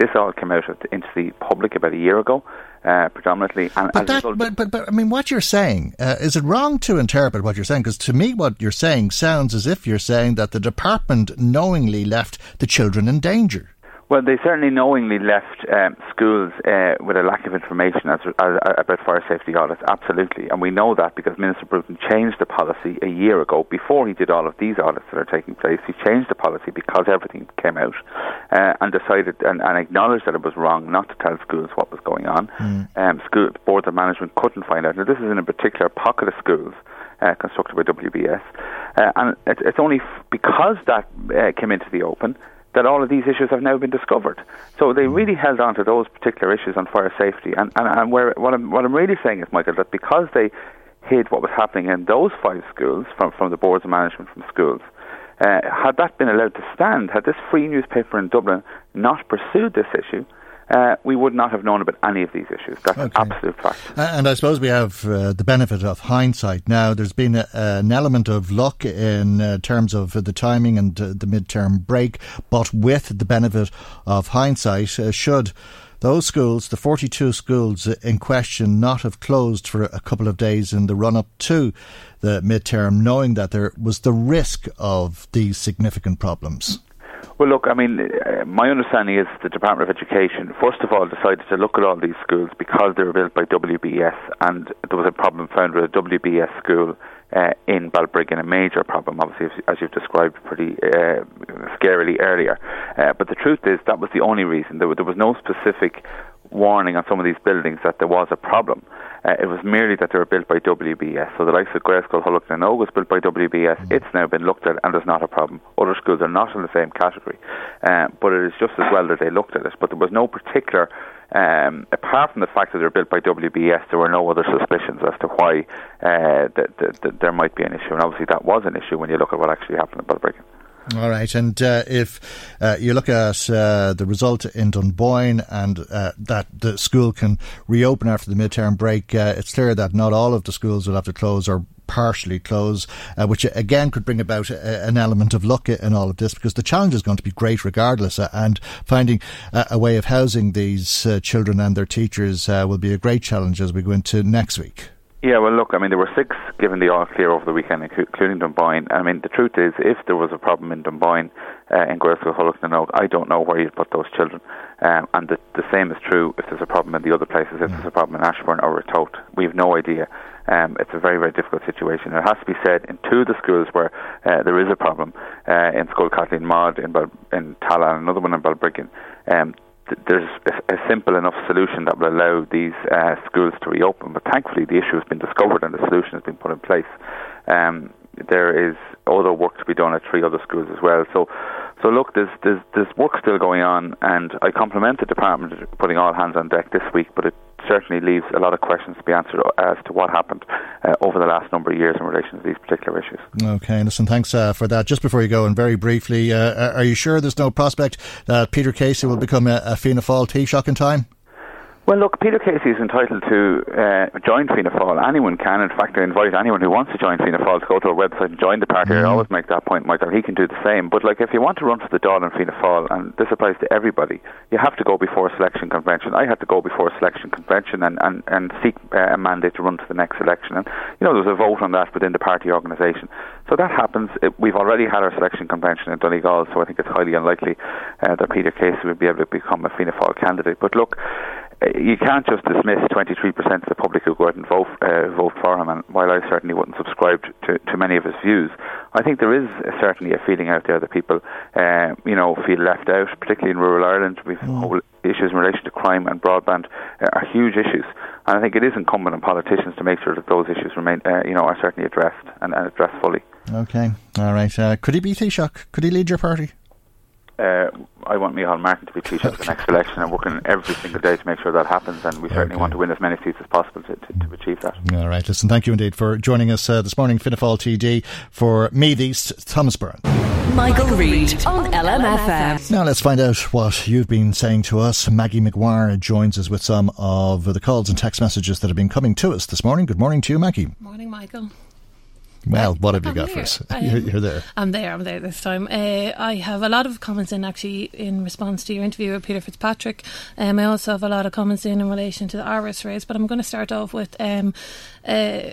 this all came out into the public about a year ago. Uh, predominantly, and but, that, but, but, but I mean, what you're saying uh, is it wrong to interpret what you're saying? Because to me, what you're saying sounds as if you're saying that the department knowingly left the children in danger. Well, they certainly knowingly left um, schools uh, with a lack of information as, as, about fire safety audits, absolutely. And we know that because Minister Bruton changed the policy a year ago, before he did all of these audits that are taking place. He changed the policy because everything came out uh, and decided and, and, acknowledged that it was wrong not to tell schools what was going on. Mm. Um, school, boards of management couldn't find out. Now, this is in a particular pocket of schools. Uh, constructed by WBS, uh, and it, it's only f- because that uh, came into the open that all of these issues have now been discovered. So they really held on to those particular issues on fire safety. And, and, and where, what, I'm, what I'm really saying is, Michael, that because they hid what was happening in those five schools from, from the boards of management from schools, uh, had that been allowed to stand, had this free newspaper in Dublin not pursued this issue, uh, we would not have known about any of these issues. That's okay. an absolute fact. And I suppose we have uh, the benefit of hindsight now. There's been a, an element of luck in uh, terms of the timing and uh, the midterm break, but with the benefit of hindsight, uh, should those schools, the 42 schools in question, not have closed for a couple of days in the run up to the midterm, knowing that there was the risk of these significant problems? Well, look, I mean, uh, my understanding is the Department of Education, first of all, decided to look at all these schools because they were built by WBS, and there was a problem found with a WBS school uh, in Balbriggan, a major problem, obviously, as you've described pretty uh, scarily earlier. Uh, but the truth is, that was the only reason. There, there was no specific warning on some of these buildings that there was a problem. Uh, it was merely that they were built by WBS. So the likes of Gaelscoil Thulach na nÓg was built by WBS. Mm. It's now been looked at and there's not a problem. Other schools are not in the same category. Uh, but it is just as well that they looked at it. But there was no particular um, apart from the fact that they're built by WBS, there were no other suspicions as to why uh, th- th- th- there might be an issue. And obviously, that was an issue when you look at what actually happened at Balbriggan. All right, and uh, if uh, you look at uh, the result in Dunboyne and uh, that the school can reopen after the midterm break, uh, it's clear that not all of the schools will have to close or partially close, uh, which again could bring about a, an element of luck in all of this because the challenge is going to be great regardless, and finding a way of housing these children and their teachers will be a great challenge as we go into next week. Yeah, well, look, I mean, there were six given the all clear over the weekend, including Dunboyne. I mean, the truth is, if there was a problem in Dunboyne, uh, in Gaelscoil Thulach na nÓg, I don't know where you'd put those children. Um, and the, the same is true if there's a problem in the other places, if there's a problem in Ashbourne or Ratoath. We have no idea. Um, it's a very, very difficult situation. It has to be said, in two of the schools where uh, there is a problem, uh, in Scoil Chaitlín Maude, in, Bal- in Tallaght, and another one in Balbriggan, um, there's a, simple enough solution that will allow these uh, schools to reopen. But thankfully, the issue has been discovered and the solution has been put in place. Um, there is other work to be done at three other schools as well. So, so look, there's there's there's work still going on, and I compliment the department putting all hands on deck this week. But it certainly leaves a lot of questions to be answered as to what happened uh, over the last number of years in relation to these particular issues. Okay, listen, thanks uh, for that. Just before you go, and very briefly, uh, are you sure there's no prospect that Peter Casey will become a, a Fianna Fáil Taoiseach in time? Well, look, Peter Casey is entitled to uh, join Fianna Fáil. Anyone can. In fact, I invite anyone who wants to join Fianna Fáil to go to our website and join the party. Mm. I always make that point, Michael. He can do the same. But, like, if you want to run for the Dáil in Fianna Fáil, and this applies to everybody, you have to go before a selection convention. I had to go before a selection convention and, and, and seek uh, a mandate to run to the next election. And, you know, there's a vote on that within the party organisation. So that happens. It, we've already had our selection convention in Donegal, so I think it's highly unlikely uh, that Peter Casey would be able to become a Fianna Fáil candidate. But, look, you can't just dismiss 23% of the public who go out and vote, uh, vote for him. And while I certainly wouldn't subscribe to, to many of his views, I think there is certainly a feeling out there that people, uh, you know, feel left out, particularly in rural Ireland. We've mm. issues in relation to crime and broadband uh, are huge issues, and I think it is incumbent on politicians to make sure that those issues remain, uh, you know, are certainly addressed and, and addressed fully. Okay, all right. Uh, could he be Taoiseach? Could he lead your party? Uh, I want Micheál Martin to be Taoiseach okay. the next election and working every single day to make sure that happens. And we certainly okay. want to win as many seats as possible to, to, to achieve that. All right, listen, thank you indeed for joining us uh, this morning, Fianna Fáil TD, for Meath East, Thomas Byrne. Michael Reade on LMFM. Now let's find out what you've been saying to us. Maggie McGuire joins us with some of the calls and text messages that have been coming to us this morning. Good morning to you, Maggie. Morning, Michael. Well, what have you I'm got for us? You're, you're there. I'm there. I'm there this time. Uh, I have a lot of comments in actually in response to your interview with Peter Fitzpatrick. Um, I also have a lot of comments in in relation to the Áras race. But I'm going to start off with um, uh,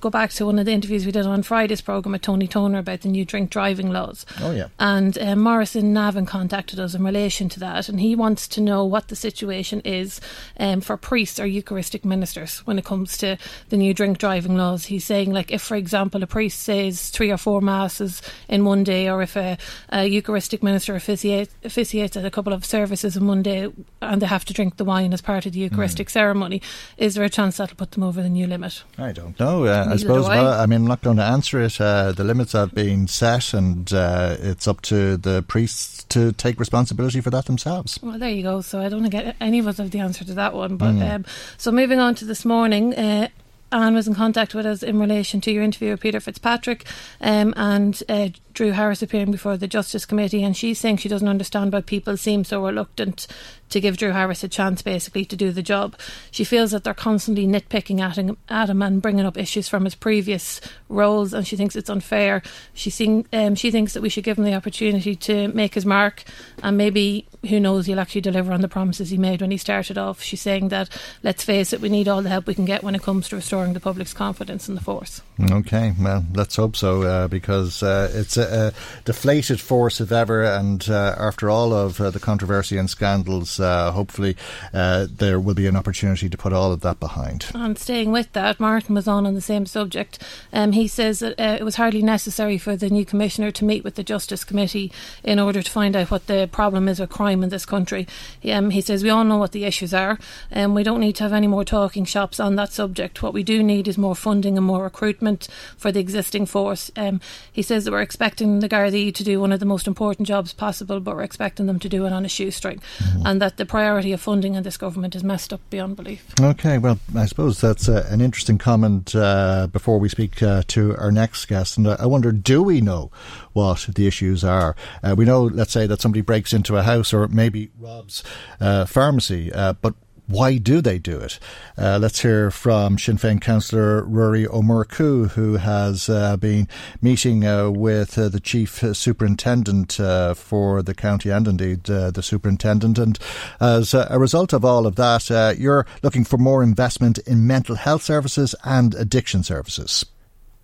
go back to one of the interviews we did on Friday's program with Tony Toner about the new drink driving laws. Oh, yeah. And um, Morrison Navin contacted us in relation to that, and he wants to know what the situation is um, for priests or Eucharistic ministers when it comes to the new drink driving laws. He's saying, like, if, for example, a priest says three or four masses in one day, or if a, a Eucharistic minister officiate, officiates at a couple of services in one day and they have to drink the wine as part of the Eucharistic ceremony, is there a chance that'll put them over the new limit? I don't know. Uh, I suppose. I. Well, I mean, I'm not going to answer it. Uh, the limits have been set, and uh, it's up to the priests to take responsibility for that themselves. Well, there you go. So I don't think any of us have the answer to that one. But Mm. um, so moving on to this morning. Uh, Anne was in contact with us in relation to your interview with Peter Fitzpatrick um, and uh, Drew Harris appearing before the Justice Committee, and she's saying she doesn't understand why people seem so reluctant to give Drew Harris a chance, basically, to do the job. She feels that they're constantly nitpicking at him, at him and bringing up issues from his previous roles, and she thinks it's unfair. She sing, um, she thinks that we should give him the opportunity to make his mark, and maybe who knows he'll actually deliver on the promises he made when he started off. She's saying that let's face it, we need all the help we can get when it comes to restoring the public's confidence in the force. Okay, well, let's hope so, uh, because uh, it's a, a deflated force, if ever, and uh, after all of uh, the controversy and scandals, uh, hopefully uh, there will be an opportunity to put all of that behind. And staying with that, Martin was on on the same subject. Um, he says that uh, it was hardly necessary for the new commissioner to meet with the Justice Committee in order to find out what the problem is with crime in this country. Um, he says we all know what the issues are, and we don't need to have any more talking shops on that subject. What we do need is more funding and more recruitment for the existing force. Um, he says that we're expecting the Gardaí to do one of the most important jobs possible, but we're expecting them to do it on a shoestring, and that the priority of funding in this government is messed up beyond belief. Okay, well, I suppose that's uh, an interesting comment uh, before we speak uh, to our next guest. And uh, I wonder, do we know what the issues are? Uh, we know, let's say, that somebody breaks into a house or maybe robs a pharmacy, but why do they do it? Uh, let's hear from Sinn Féin councillor Ruairí Ó Murchú, who has uh, been meeting uh, with uh, the chief superintendent uh, for the county and indeed uh, the superintendent. And as a result of all of that, you're looking for more investment in mental health services and addiction services.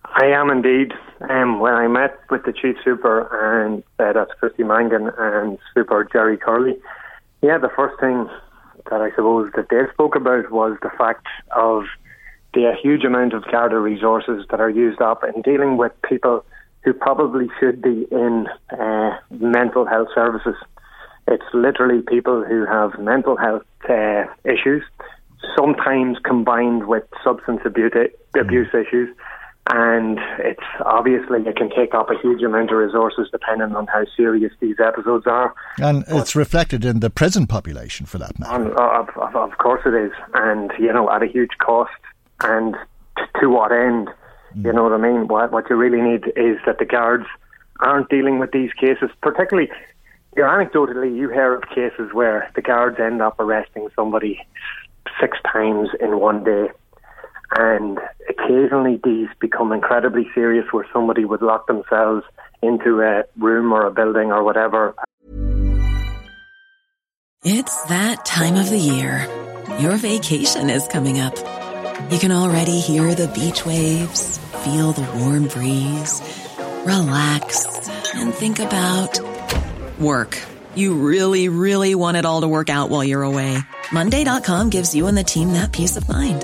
I am indeed. Um, when I met with the chief super and that's Christy Mangan and super Gerry Curley, yeah, the first thing that I suppose that they spoke about was the fact of the huge amount of Garda resources that are used up in dealing with people who probably should be in uh, mental health services. It's literally people who have mental health uh, issues, sometimes combined with substance abuse, abuse issues. And it's obviously it can take up a huge amount of resources depending on how serious these episodes are. And it's reflected in the prison population for that matter. Of, of, of course it is, and you know at a huge cost, and t- to what end? You mm. know what I mean? What what you really need is that the guards aren't dealing with these cases, particularly. You know, anecdotally, you hear of cases where the guards end up arresting somebody six times in one day, and occasionally these become incredibly serious, where somebody would lock themselves into a room or a building or whatever It's that time of the year. Your vacation is coming up. You can already hear the beach waves, feel the warm breeze, relax, and think about work. You really, really want it all to work out while you're away. Monday.com gives you and the team that peace of mind.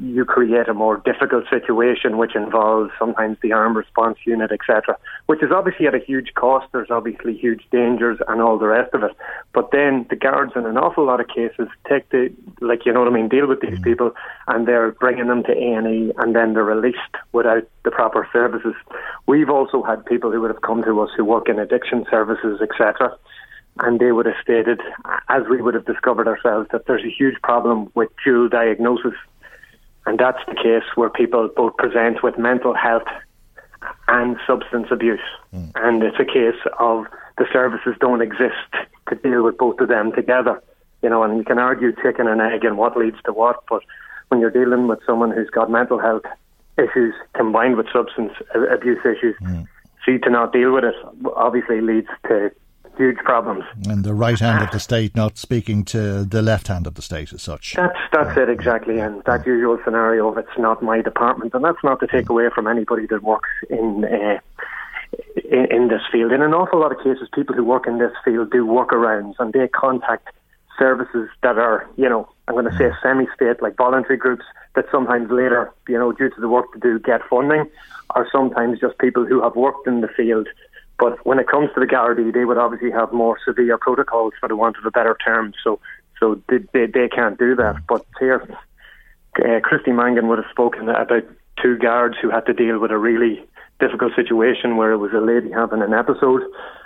you create a more difficult situation which involves sometimes the armed response unit, etc., which is obviously at a huge cost. There's obviously huge dangers and all the rest of it. But then the guards, in an awful lot of cases, take the, like, you know what I mean, deal with these mm. people and they're bringing them to A&E and then they're released without the proper services. We've also had people who would have come to us who work in addiction services, etc., and they would have stated, as we would have discovered ourselves, that there's a huge problem with dual diagnosis and that's the case where people both present with mental health and substance abuse. Mm. And it's a case of the services don't exist to deal with both of them together. You know, and you can argue chicken and egg and what leads to what, but when you're dealing with someone who's got mental health issues combined with substance abuse issues, mm. see to not deal with it obviously leads to huge problems. And the right hand of the state not speaking to the left hand of the state as such. That's that's it exactly, and that usual scenario of it's not my department, and that's not to take away from anybody that works in. Uh, in, in this field, in an awful lot of cases, people who work in this field do workarounds and they contact services that are, you know, I'm going to say semi-state, like voluntary groups that sometimes later, you know, due to the work to do, get funding, or sometimes just people who have worked in the field but when it comes to the Gardaí, they would obviously have more severe protocols, for the want of a better term. So, so they they, they can't do that. But here, uh, Christy Mangan would have spoken about two guards who had to deal with a really difficult situation where it was a lady having an episode,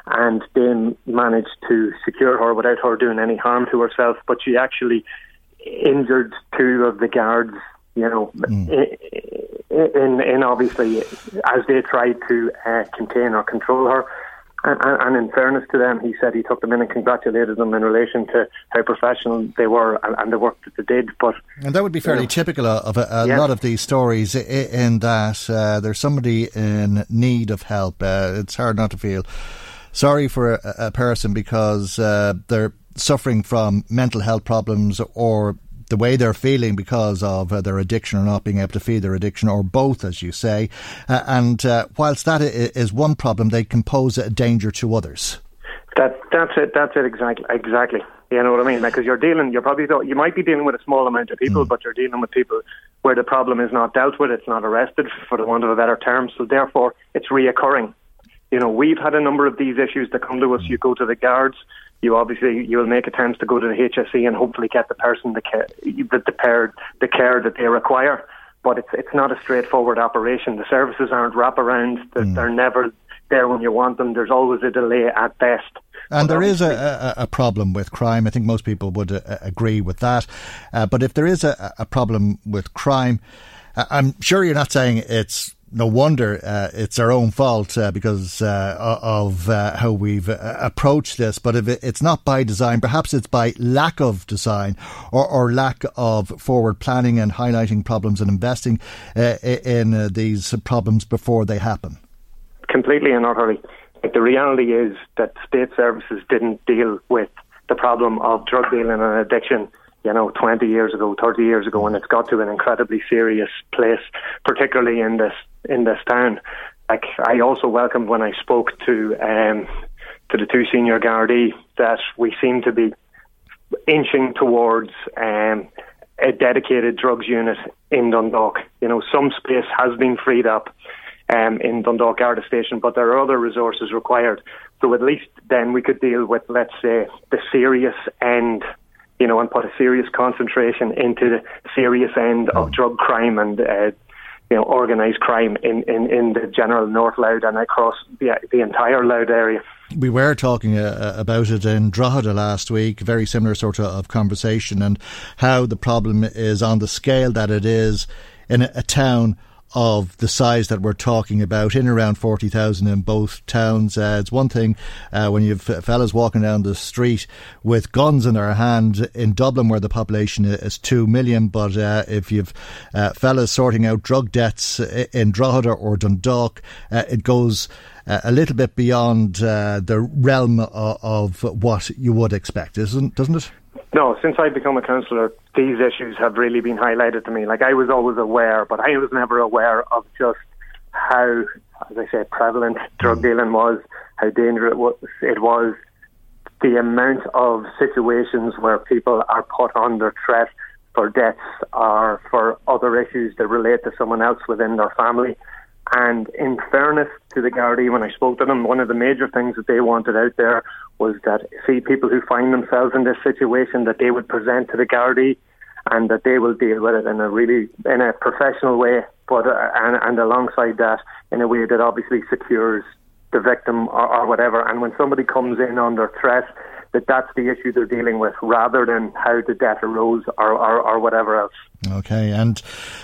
and they managed to secure her without her doing any harm to herself. But she actually injured two of the guards you know, mm. In, in obviously as they tried to uh, contain or control her. And, and, in fairness to them, he said he took them in and congratulated them in relation to how professional they were and, and the work that they did. But and that would be fairly you know, typical of a, a yeah. lot of these stories. In that uh, there's somebody in need of help. Uh, it's hard not to feel sorry for a, a person because uh, they're suffering from mental health problems or the way they're feeling because of uh, their addiction or not being able to feed their addiction, or both, as you say. Uh, and uh, whilst that is one problem, they can pose a danger to others. That that's it. That's it exactly. Exactly. You know what I mean? Because you're dealing, you're probably you might be dealing with a small amount of people, mm. but you're dealing with people where the problem is not dealt with. It's not arrested, for the want of a better term. So therefore, it's reoccurring. You know, we've had a number of these issues that come to us. You go to the guards you obviously you will make attempts to go to the HSE and hopefully get the person the care, the, the, care, the care that they require. But it's it's not a straightforward operation. The services aren't wraparound. They're, mm. they're never there when you want them. There's always a delay at best. And there is a, a, a, problem with crime. I think most people would uh, agree with that. Uh, but if there is a, a problem with crime, uh, I'm sure you're not saying it's no wonder uh, it's our own fault uh, because uh, of uh, how we've uh, approached this. But if it's not by design, perhaps it's by lack of design or, or lack of forward planning and highlighting problems and investing uh, in these problems before they happen. Completely and utterly. The reality is that state services didn't deal with the problem of drug dealing and addiction you know, 20 years ago, 30 years ago, and it's got to an incredibly serious place, particularly in this in this town. Like I also welcomed when I spoke to um, to the two senior Gardaí that we seem to be inching towards um, a dedicated drugs unit in Dundalk. You know, some space has been freed up um, in Dundalk Garda Station, but there are other resources required. So at least then we could deal with, let's say, the serious end you know, and put a serious concentration into the serious end of mm. drug crime and uh, you know organised crime in, in, in the general North Louth and across the, the entire Louth area. We were talking uh, about it in Drogheda last week, very similar sort of conversation, and how the problem is on the scale that it is in a, a town of the size that we're talking about, in around 40,000 in both towns. Uh, it's one thing uh, when you've fellas walking down the street with guns in their hand in Dublin, where the population is 2 million, but uh, if you've uh, fellas sorting out drug debts in Drogheda or Dundalk, uh, it goes uh, a little bit beyond the realm of, of, what you would expect, isn't, doesn't it? No, since I've become a councillor, these issues have really been highlighted to me. Like I was always aware, but I was never aware of just how, as I say, prevalent drug mm. dealing was, how dangerous it was, the amount of situations where people are put under threat for deaths or for other issues that relate to someone else within their family. And in fairness to the Gardaí, when I spoke to them, one of the major things that they wanted out there was that see people who find themselves in this situation that they would present to the Gardaí and that they will deal with it in a really in a professional way, but uh, and, and alongside that in a way that obviously secures the victim or, or whatever. And when somebody comes in under threat, that that's the issue they're dealing with rather than how the debt arose or, or, or whatever else. Okay, and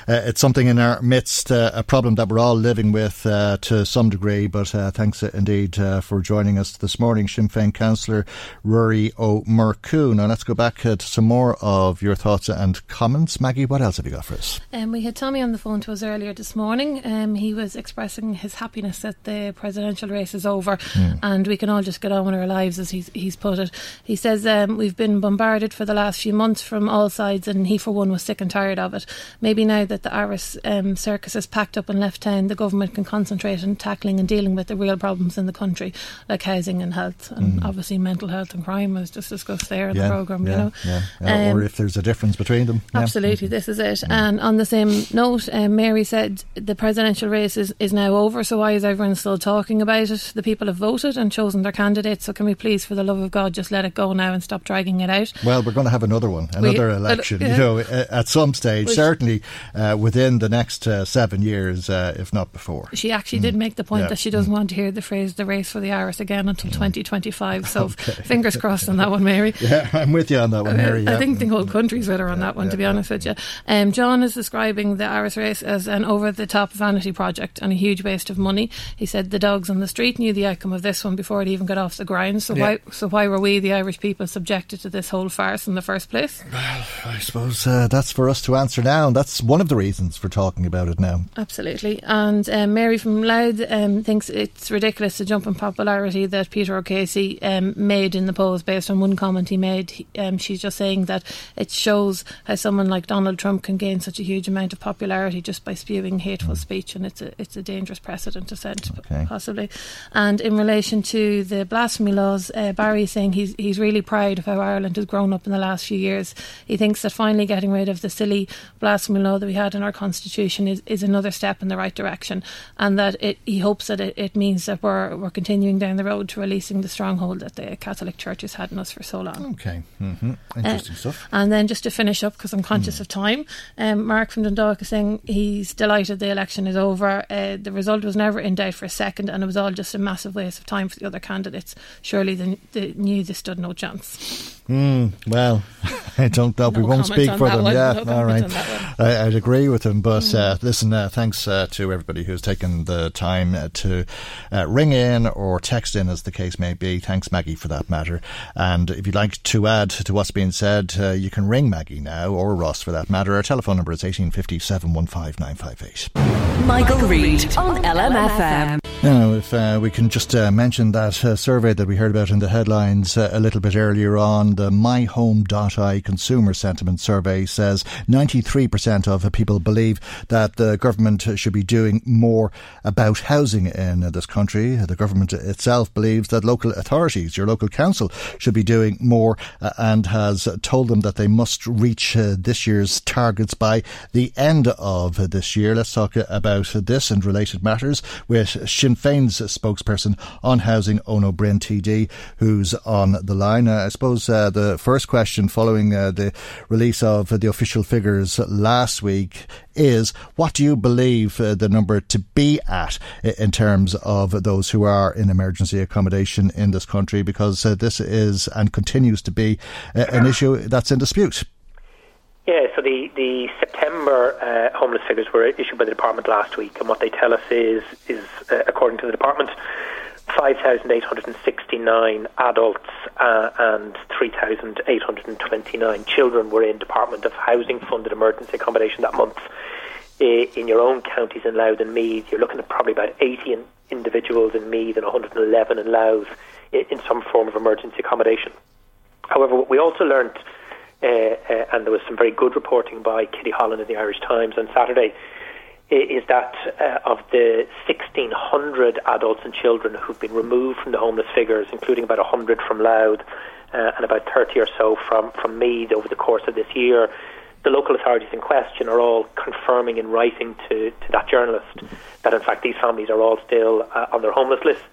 uh, it's something in our midst, uh, a problem that we're all living with uh, to some degree. But uh, thanks indeed uh, for joining us this morning, Sinn Féin councillor Ruairí Ó Now let's go back uh, to some more of your thoughts and comments. Maggie, what else have you got for us? Um, we had Tommy on the phone to us earlier this morning. Um, he was expressing his happiness that the presidential race is over mm. and we can all just get on with our lives, as he's, he's put it. He says um, we've been bombarded for the last few months from all sides, and he, for one, was sick and tired tired of it. Maybe now that the Irish um, circus is packed up and left town, the government can concentrate on tackling and dealing with the real problems in the country, like housing and health, and mm. obviously mental health and crime, was just discussed there in yeah, the programme, yeah, you know. Yeah. Um, or if there's a difference between them. Absolutely, this is it. Mm. And on the same note, um, Mary said the presidential race is, is now over, so why is everyone still talking about it? The people have voted and chosen their candidates, so can we please, for the love of God, just let it go now and stop dragging it out? Well, we're going to have another one, another we, election. Uh, you know, at some stage, Which, certainly uh, within the next uh, seven years, uh, if not before. She actually mm. did make the point yeah. that she doesn't mm. want to hear the phrase "the race for the Áras" again until mm. 2025. So okay. fingers crossed on that one, Mary. Yeah, I'm with you on that one, Mary. Yeah. I think the whole country's with her on that one, to be honest with you. Um, John is describing the Áras race as an over-the-top vanity project and a huge waste of money. He said the dogs on the street knew the outcome of this one before it even got off the ground. So why, so why were we, the Irish people, subjected to this whole farce in the first place? Well, I suppose uh, that's for us to answer now. And that's one of the reasons for talking about it now. Absolutely. And um, Mary from Louth um, thinks it's ridiculous the jump in popularity that Peter O'Casey um, made in the polls based on one comment he made. Um, she's just saying that it shows how someone like Donald Trump can gain such a huge amount of popularity just by spewing hateful mm. speech, and it's a it's a dangerous precedent to set, okay. possibly. And in relation to the blasphemy laws, uh, Barry is saying he's he's really proud of how Ireland has grown up in the last few years. He thinks that finally getting rid of the silly blasphemy law that we had in our constitution is, is another step in the right direction, and that it, he hopes that it, it means that we're we're continuing down the road to releasing the stronghold that the Catholic Church has had in us for so long. Okay, mm-hmm. interesting uh, stuff. And then just to finish up, because I'm conscious mm. of time, um, Mark from Dundalk is saying he's delighted the election is over. Uh, the result was never in doubt for a second, and it was all just a massive waste of time for the other candidates. Surely they, they knew they stood no chance. Mm, well, I don't know. No we won't speak for them. One. Yeah, no all right. I, would agree with him. But mm. uh, listen, uh, thanks uh, to everybody who's taken the time uh, to uh, ring in or text in, as the case may be. Thanks, Maggie, for that matter. And if you'd like to add to what's being said, uh, you can ring Maggie now, or Ross for that matter. Our telephone number is 1850 Michael Reade on LMFM. Now, if we can just mention that survey that we heard about in the headlines a little bit earlier on the myhome.ie consumer sentiment survey says 93% of people believe that the government should be doing more about housing in this country. The government itself believes that local authorities, your local council, should be doing more uh, and has told them that they must reach uh, this year's targets by the end of this year. Let's talk about this and related matters with Sinn Féin's spokesperson on housing, Eoin Ó Broin TD, who's on the line. Uh, I suppose uh, the first question following uh, the release of the official figures last week is what do you believe uh, the number to be at in terms of those who are in emergency accommodation in this country? Because uh, this is and continues to be uh, an issue that's in dispute. Yeah, so the, the September uh, homeless figures were issued by the department last week, and what they tell us is, is uh, according to the department, 5,869 adults uh, and 3,829 children were in Department of Housing funded emergency accommodation that month. In your own counties in Louth and Meath, you're looking at probably about 80 individuals in Meath and 111 in Louth in, some form of emergency accommodation. However, what we also learned, uh, uh, and there was some very good reporting by Kitty Holland in the Irish Times on Saturday, is that uh, of the 1,600 adults and children who've been removed from the homeless figures, including about 100 from Louth uh, and about 30 or so from, from Meath over the course of this year, the local authorities in question are all confirming in writing to, to that journalist that in fact these families are all still uh, on their homeless lists,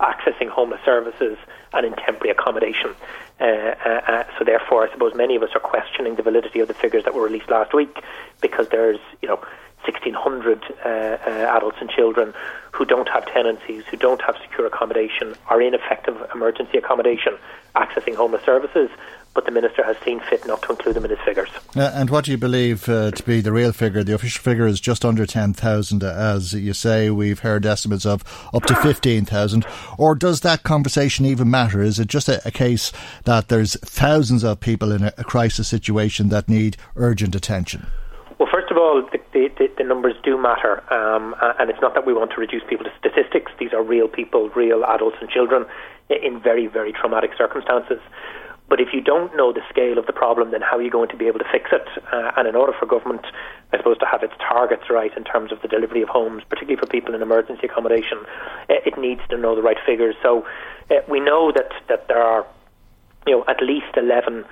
accessing homeless services and in temporary accommodation. Uh, uh, uh, so therefore, I suppose many of us are questioning the validity of the figures that were released last week because there's, you know, 1,600 uh, uh, adults and children who don't have tenancies, who don't have secure accommodation, are in effective emergency accommodation, accessing homeless services, but the minister has seen fit not to include them in his figures. Uh, and what do you believe uh, to be the real figure? The official figure is just under 10,000, as you say. We've heard estimates of up to 15,000. Or does that conversation even matter? Is it just a, a case that there's thousands of people in a, a crisis situation that need urgent attention? Well, first of all, the, the, the numbers do matter, um, and it's not that we want to reduce people to statistics. These are real people, real adults and children in very, very traumatic circumstances. But if you don't know the scale of the problem, then how are you going to be able to fix it? Uh, and in order for government, I suppose, to have its targets right in terms of the delivery of homes, particularly for people in emergency accommodation, it needs to know the right figures. So uh, we know that, that there are, you know, at least 11 uh,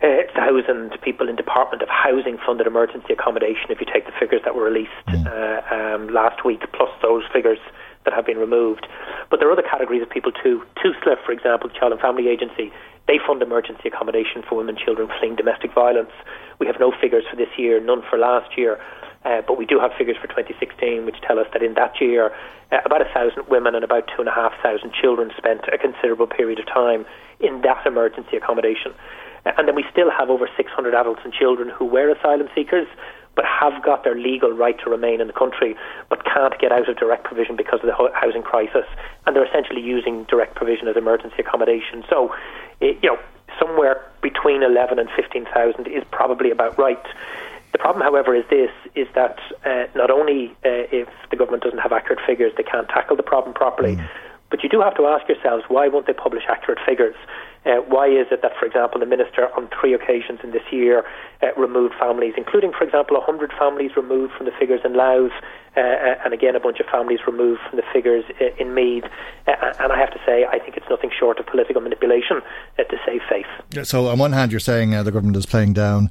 thousand people in Department of Housing funded emergency accommodation. If you take the figures that were released uh, um, last week, plus those figures that have been removed, but there are other categories of people too. TUSLA, for example, Child and Family Agency, they fund emergency accommodation for women and children fleeing domestic violence. We have no figures for this year, none for last year, uh, but we do have figures for 2016 which tell us that in that year, uh, about a thousand women and about two and a half thousand children spent a considerable period of time in that emergency accommodation. Uh, and then we still have over 600 adults and children who were asylum seekers but have got their legal right to remain in the country, but can't get out of direct provision because of the housing crisis, and they're essentially using direct provision as emergency accommodation. So, you know, somewhere between 11 and 15,000 is probably about right. The problem, however, is this: is that uh, not only uh, if the government doesn't have accurate figures, they can't tackle the problem properly. Mm. But you do have to ask yourselves why won't they publish accurate figures? Uh, why is it that, for example, the minister on three occasions in this year uh, removed families, including, for example, 100 families removed from the figures in Louth, uh, uh, and again a bunch of families removed from the figures uh, in Meath? Uh, and I have to say, I think it's nothing short of political manipulation to save face. So, on one hand, you're saying the government is playing down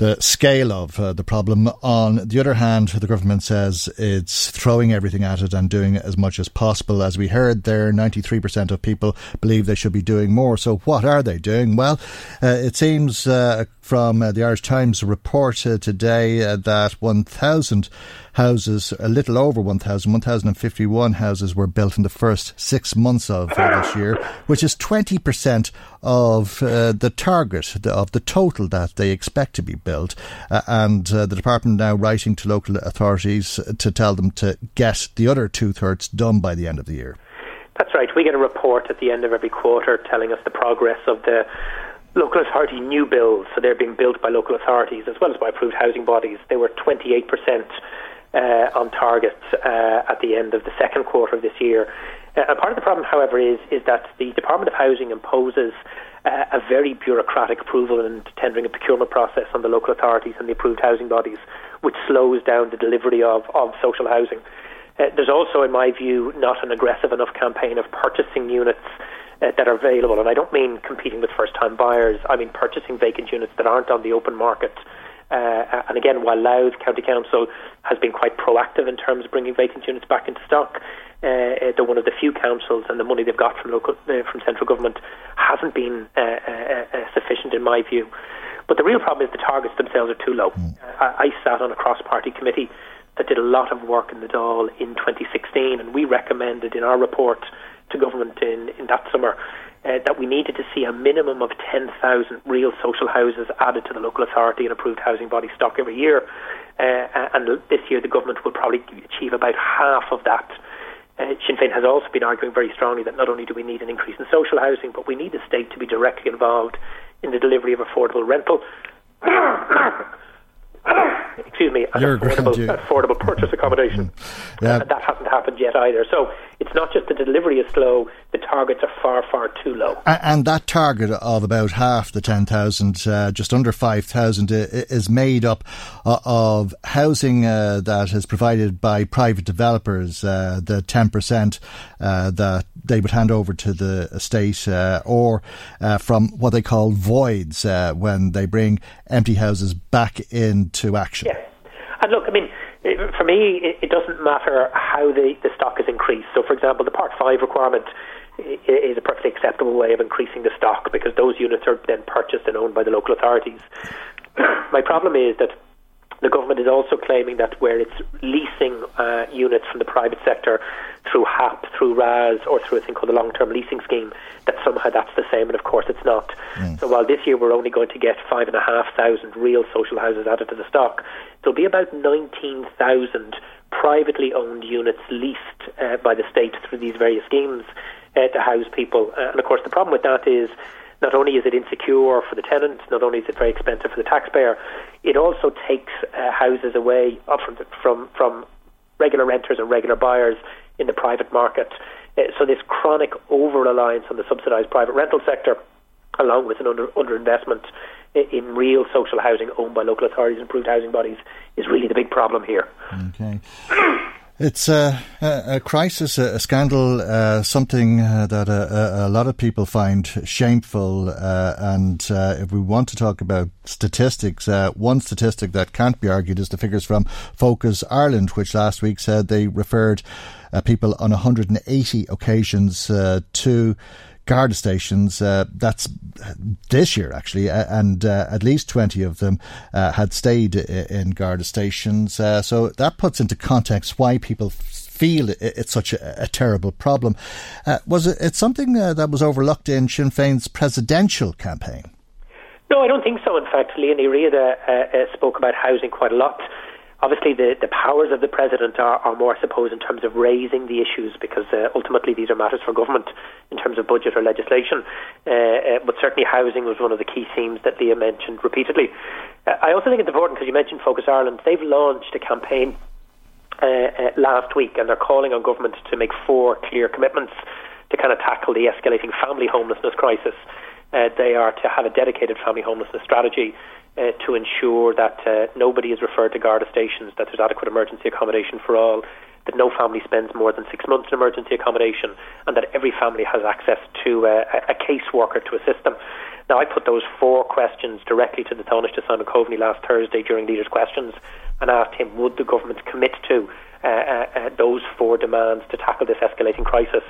the scale of uh, the problem. On the other hand, the government says it's throwing everything at it and doing as much as possible. As we heard there, 93% of people believe they should be doing more. So what are they doing? Well, uh, it seems uh, from uh, the Irish Times report uh, today uh, that 1,000 houses, a little over 1,000, 1,051 houses were built in the first six months of this year, which is 20% of uh, the target, of the total that they expect to be built. Uh, and uh, the department now writing to local authorities to tell them to get the other two thirds done by the end of the year. That's right. We get a report at the end of every quarter telling us the progress of the local authority new builds, so they're being built by local authorities as well as by approved housing bodies. They were 28% uh, on target uh, at the end of the second quarter of this year. Uh, part of the problem, however, is is that the Department of Housing imposes uh, a very bureaucratic approval and tendering and procurement process on the local authorities and the approved housing bodies, which slows down the delivery of, of social housing. Uh, there's also, in my view, not an aggressive enough campaign of purchasing units uh, that are available. And I don't mean competing with first time buyers, I mean purchasing vacant units that aren't on the open market uh, and again, while Louth County Council has been quite proactive in terms of bringing vacant units back into stock, uh, they're one of the few councils, and the money they've got from local uh, from central government hasn't been uh, uh, uh, sufficient, in my view. But the real problem is the targets themselves are too low. Mm. I, I sat on a cross-party committee that did a lot of work in the Dáil in 2016, and we recommended in our report to government in, in that summer uh, that we needed to see a minimum of 10,000 real social houses added to the local authority and approved housing body stock every year. Uh, and this year, the government will probably achieve about half of that. Uh, Sinn Féin has also been arguing very strongly that not only do we need an increase in social housing, but we need the state to be directly involved in the delivery of affordable rental. excuse me, affordable, affordable purchase accommodation. Yeah. And that hasn't happened yet either. So it's not just the delivery is slow, the targets are far, far too low. And that target of about half the 10,000, uh, just under 5,000, is made up uh, of housing uh, that is provided by private developers, uh, the 10% uh, that they would hand over to the estate, uh, or uh, from what they call voids uh, when they bring empty houses back into action. Yeah. And look, I mean, for me, it, it doesn't matter how the, the stock is increased. So, for example, the Part 5 requirement is a perfectly acceptable way of increasing the stock because those units are then purchased and owned by the local authorities. My problem is that the government is also claiming that where it's leasing uh, units from the private sector through HAP, through RAS, or through a thing called the long-term leasing scheme, that somehow that's the same, and of course it's not. So while this year we're only going to get five and a half thousand real social houses added to the stock, there'll be about 19,000 privately owned units leased uh, by the state through these various schemes uh, to house people. Uh, and of course the problem with that is not only is it insecure for the tenant, not only is it very expensive for the taxpayer, it also takes uh, houses away uh, from, the, from from regular renters and regular buyers in the private market. Uh, so this chronic over reliance on the subsidised private rental sector, along with an under underinvestment in real social housing owned by local authorities and approved housing bodies, is really the big problem here. Okay. It's a, a, crisis, a, scandal, uh, something uh, that a, lot of people find shameful. Uh, and uh, if we want to talk about statistics, uh, one statistic that can't be argued is the figures from Focus Ireland, which last week said they referred people on 180 occasions to Garda stations. Uh, that's this year, actually, uh, and uh, at least 20 of them uh, had stayed in Garda stations. Uh, so that puts into context why people feel it's such a, a terrible problem. Uh, was it it's something that was overlooked in Sinn Féin's presidential campaign? No, I don't think so. In fact, Liadh Ní Riada spoke about housing quite a lot. Obviously, the, the powers of the president are, are more, I suppose, in terms of raising the issues, because uh, ultimately these are matters for government in terms of budget or legislation. Uh, uh, but certainly, housing was one of the key themes that Liadh mentioned repeatedly. Uh, I also think it's important because you mentioned Focus Ireland. They've launched a campaign uh, last week, and they're calling on government to make four clear commitments to kind of tackle the escalating family homelessness crisis. Uh, they are to have a dedicated family homelessness strategy uh, to ensure that uh, nobody is referred to Garda stations, that there's adequate emergency accommodation for all, that no family spends more than six months in emergency accommodation, and that every family has access to uh, a a caseworker to assist them. Now, I put those four questions directly to the Taoiseach to Simon Coveney last Thursday during Leaders' Questions and asked him, would the government commit to uh, uh, uh, those four demands to tackle this escalating crisis,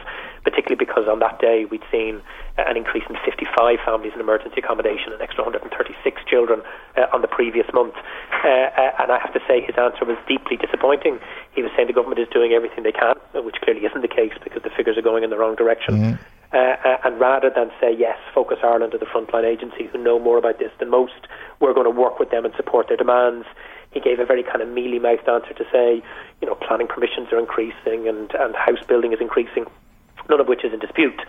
particularly because on that day we'd seen uh, an increase in 55 families in emergency accommodation, an extra 136 children uh, on the previous month. Uh, uh, and I have to say his answer was deeply disappointing. He was saying the government is doing everything they can, which clearly isn't the case because the figures are going in the wrong direction. Uh, uh, and rather than say yes, Focus Ireland are the frontline agency who know more about this than most, we're going to work with them and support their demands. He gave a very kind of mealy mouthed answer to say, you know, planning permissions are increasing and, and house building is increasing, none of which is in dispute.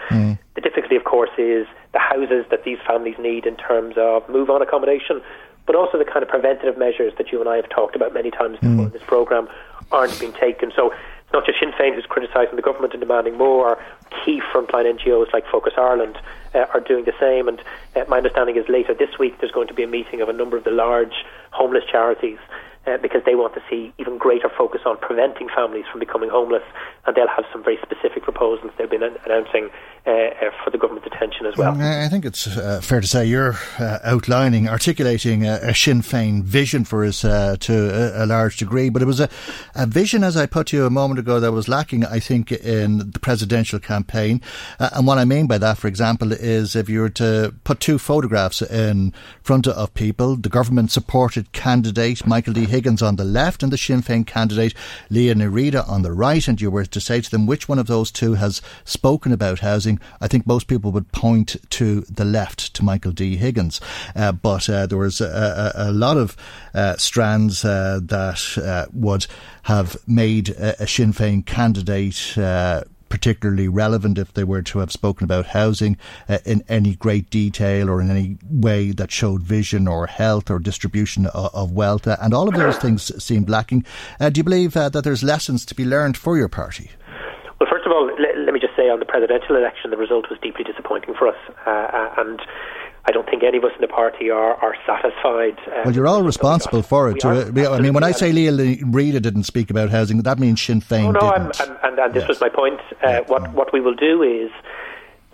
The difficulty, of course, is the houses that these families need in terms of move on accommodation, but also the kind of preventative measures that you and I have talked about many times before in this programme aren't being taken. So it's not just Sinn Féin who's criticising the government and demanding more. Key frontline NGOs like Focus Ireland uh, are doing the same. And uh, my understanding is later this week there's going to be a meeting of a number of the large homeless charities. Uh, because they want to see even greater focus on preventing families from becoming homeless, and they'll have some very specific proposals they've been an- announcing uh, uh, for the government's attention as well. I think it's uh, fair to say you're uh, outlining, articulating a, a Sinn Féin vision for us uh, to a, a large degree, but it was a, a vision, as I put to you a moment ago, that was lacking, I think, in the presidential campaign. And what I mean by that, for example, is if you were to put two photographs in front of people, the government supported candidate, Michael D. Higgins on the left and the Sinn Féin candidate Liadh Ní Riada on the right, and you were to say to them which one of those two has spoken about housing, I think most people would point to the left, to Michael D. Higgins. Uh, but uh, there was a, a, a lot of uh, strands uh, that uh, would have made a, a Sinn Féin candidate uh, particularly relevant if they were to have spoken about housing uh, in any great detail or in any way that showed vision or health or distribution of, of wealth. Uh, and all of those things seemed lacking. Uh, do you believe uh, that there's lessons to be learned for your party? Well, first of all, let, let me just say on the presidential election, the result was deeply disappointing for us. Uh, and I don't think any of us in the party are, are satisfied. Uh, well, you're all responsible for it. Are, I mean, when I say Liadh Riada didn't speak about housing, that means Sinn Féin oh, no, didn't. I'm, I'm, and, and, this yes. was my point. Uh. What what we will do is.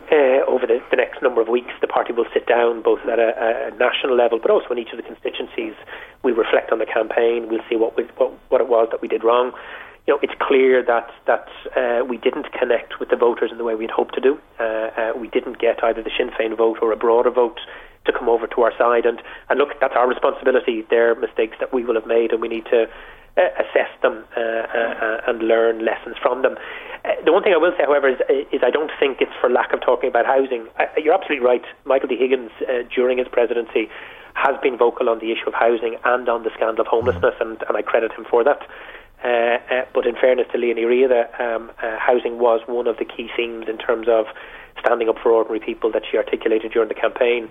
Uh, over the, the, next number of weeks, the party will sit down both at a, a, national level, but also in each of the constituencies. We'll reflect on the campaign. We'll see what, we, what, what it was that we did wrong you know, it's clear that that uh, we didn't connect with the voters in the way we'd hoped to do. Uh, uh, we didn't get either the Sinn Féin vote or a broader vote to come over to our side. And, and look, that's our responsibility. They're mistakes that we will have made, and we need to uh, assess them uh, uh, and learn lessons from them. the one thing I will say, however, is, is I don't think it's for lack of talking about housing. you're absolutely right. Michael D. Higgins, during his presidency, has been vocal on the issue of housing and on the scandal of homelessness, and, and I credit him for that. Uh, uh, but in fairness to Liadh Ní Riada, um, uh, housing was one of the key themes in terms of standing up for ordinary people that she articulated during the campaign.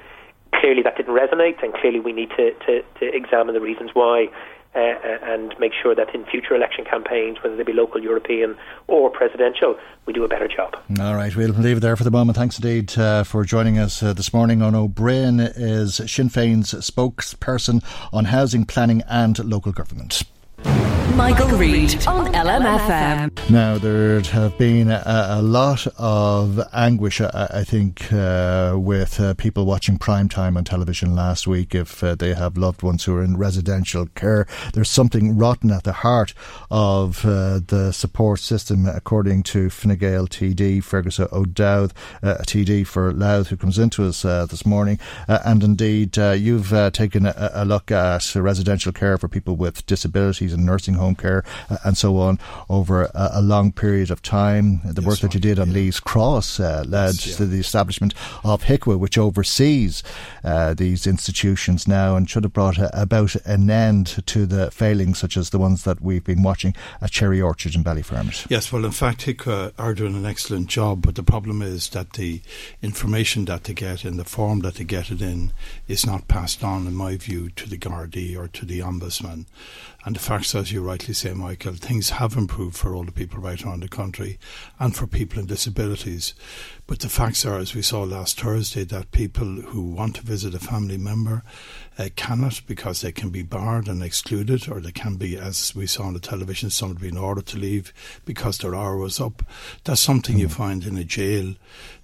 Clearly, that didn't resonate, and clearly, we need to, to, to examine the reasons why. Uh, and make sure that in future election campaigns, whether they be local, European, or presidential, we do a better job. All right, we'll leave it there for the moment. Thanks indeed uh, for joining us uh, this morning. Eoin Ó Broin is Sinn Féin's spokesperson on housing planning and local government. Michael, Reade on LMFM. Now, there have been a, a lot of anguish, I, I think, uh, with uh, people watching prime time on television last week if uh, they have loved ones who are in residential care. There's something rotten at the heart of uh, the support system, according to Fine Gael TD, Fergus O'Dowd, uh, TD for Louth, who comes into us uh, this morning. and indeed, you've taken a, a look at residential care for people with disabilities and nursing homes home care uh, and so on over a, a, long period of time. The yes, work that you did on yeah. Leas Cross uh, led yes, yeah. to the establishment of HIQA, which oversees uh, these institutions now and should have brought a, about an end to the failings such as the ones that we've been watching at Cherry Orchard in Ballyfermot. Yes, well, in fact, HIQA are doing an excellent job, but the problem is that the information that they get in the form that they get it in is not passed on, in my view, to the Gardaí or to the Ombudsman. And the facts, as you rightly say, Michael, things have improved for older people right around the country and for people with disabilities. But the facts are, as we saw last Thursday, that people who want to visit a family member uh, cannot because they can be barred and excluded, or they can be, as we saw on the television, somebody being ordered to leave because their hour was up. That's something mm. you find in a jail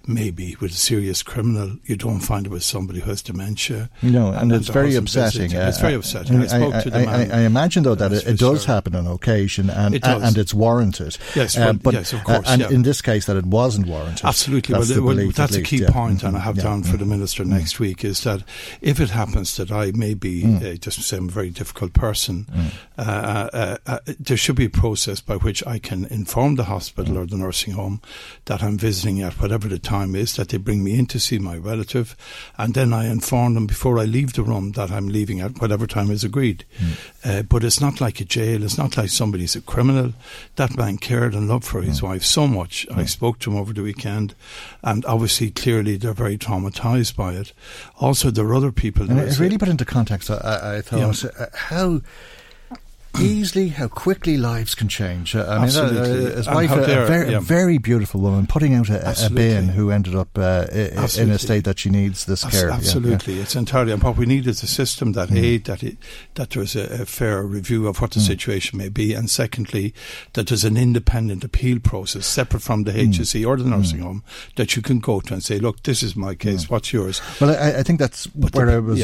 maybe with a serious criminal. You don't find it with somebody who has dementia. No, and, and it's very upsetting. Uh, it's very upsetting. I, I spoke I, to the man. I, imagine though that it, it does happen on occasion, and it and it's warranted. Yes, uh, but yes, of course. and yeah. in this case, that it wasn't warranted. Absolutely. That's, well, well, that's a key yeah. point, and I have yeah. down for the mm-hmm. minister mm-hmm. next week is that if it happens that I may be mm. uh, just say I'm a very difficult person, mm. Uh, uh, uh, there should be a process by which I can inform the hospital mm. or the nursing home that I'm visiting at whatever the time is that they bring bring me in to see my relative, and then I inform them before I leave the room that I'm leaving at whatever time is agreed. Mm. Uh, but it's not like a jail. It's not like somebody's a criminal. That man cared and loved for his mm. wife so much. Mm. I spoke to him over the weekend, and obviously, clearly, they're very traumatized by it. Also, there are other people. And it really put into context. I, I thought yeah. uh, how easily, how quickly lives can change. Uh, I Absolutely. mean, uh, his wife, a, a, very, yeah. a, very, beautiful woman, putting out a, a bin who ended up uh, in a state that she needs this care. Absolutely, yeah, yeah. it's entirely. And what we need is a system that mm. aid that it, that there's a, fair review of what the mm. situation may be, and secondly, that there's an independent appeal process separate from the HSE mm. or the nursing mm. home that you can go to and say, look, this is my case. Mm. What's yours? Well, I, I think that's but where the, I was,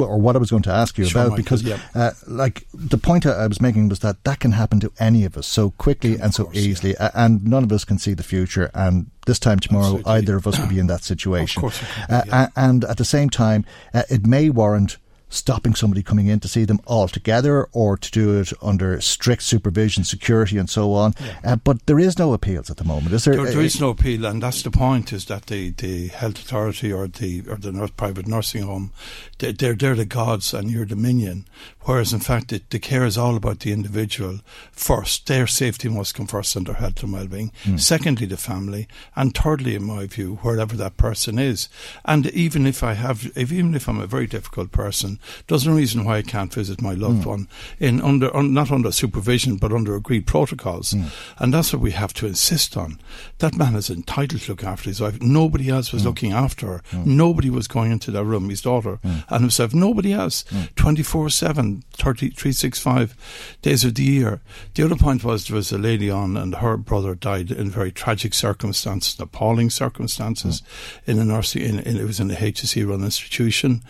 or what I was going to ask you sure, about, Michael, because, uh, like, the point I was making was that that can happen to any of us so quickly and so easily, yeah. and none of us can see the future. And this time tomorrow, Absolutely. either of us could be in that situation. Of course, be, uh, and at the same time, uh, it may warrant stopping somebody coming in to see them altogether or to do it under strict supervision, security, and so on. Yeah. Uh, but there is no appeals at the moment, is there? There, there is no appeal, and that's the point: is that the, the health authority or the or the private nursing home, they, they're they're the gods and you're the minion. Whereas in fact, it, the care is all about the individual first. Their safety must come first, and their health and well-being. Mm. Secondly, the family, and thirdly, in my view, wherever that person is. And even if I have, if, even if I'm a very difficult person, there's no reason why I can't visit my loved mm. one in under un, not under supervision but under agreed protocols. Mm. And that's what we have to insist on. That man is entitled to look after his wife. Nobody else was mm. looking after her. Mm. Nobody was going into that room, his daughter mm. and himself. Nobody else. Twenty four seven 365 days of the year. The other point was there was a lady on, and her brother died in very tragic circumstances, appalling circumstances, in a nursing. In, in, it was in a HSE run institution.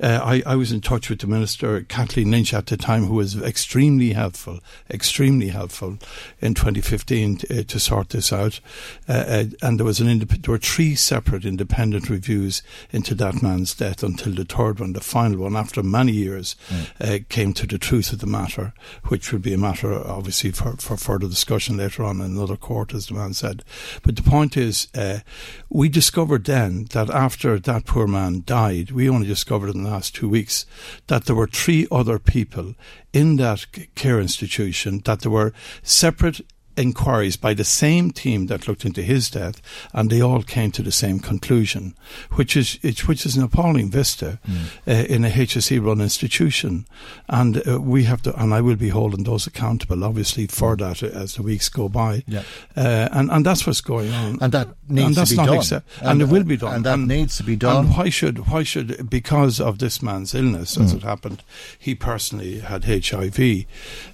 Uh, I, I was in touch with the minister, Kathleen Lynch, at the time, who was extremely helpful, extremely helpful in 2015 to, uh, to sort this out. Uh, uh, and there was an indep- there were three separate independent reviews into that man's death until the third one, the final one, after many years, mm. Uh, came to the truth of the matter, which would be a matter, obviously, for, for further discussion later on in another court, as the man said. But the point is, uh, we discovered then that after that poor man died, we only discovered in the last two weeks that there were three other people in that care institution, that there were separate inquiries by the same team that looked into his death, and they all came to the same conclusion, which is which is an appalling vista mm. uh, in a HSE run institution, and uh, we have to, and I will be holding those accountable, obviously, for that as the weeks go by, yeah. uh, and and that's what's going on, and that needs and to be done, accept- and, and, it will be done, and that and, needs to be done. And why should why should because of this man's illness, as mm. it happened, he personally had HIV,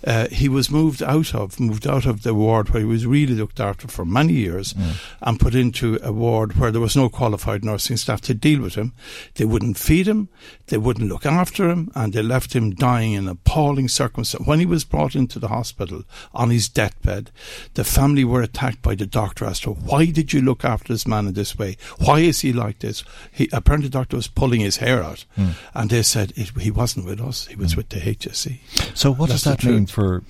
uh, he was moved out of moved out of the ward where he was really looked after for many years mm. and put into a ward where there was no qualified nursing staff to deal with him. They wouldn't feed him, they wouldn't look after him, and they left him dying in appalling circumstances. When he was brought into the hospital on his deathbed, the family were attacked by the doctor as to why did you look after this man in this way? Why is he like this? He, apparently, the doctor was pulling his hair out, mm. and they said it, he wasn't with us; he was mm. with the HSE. So, what That's does that mean for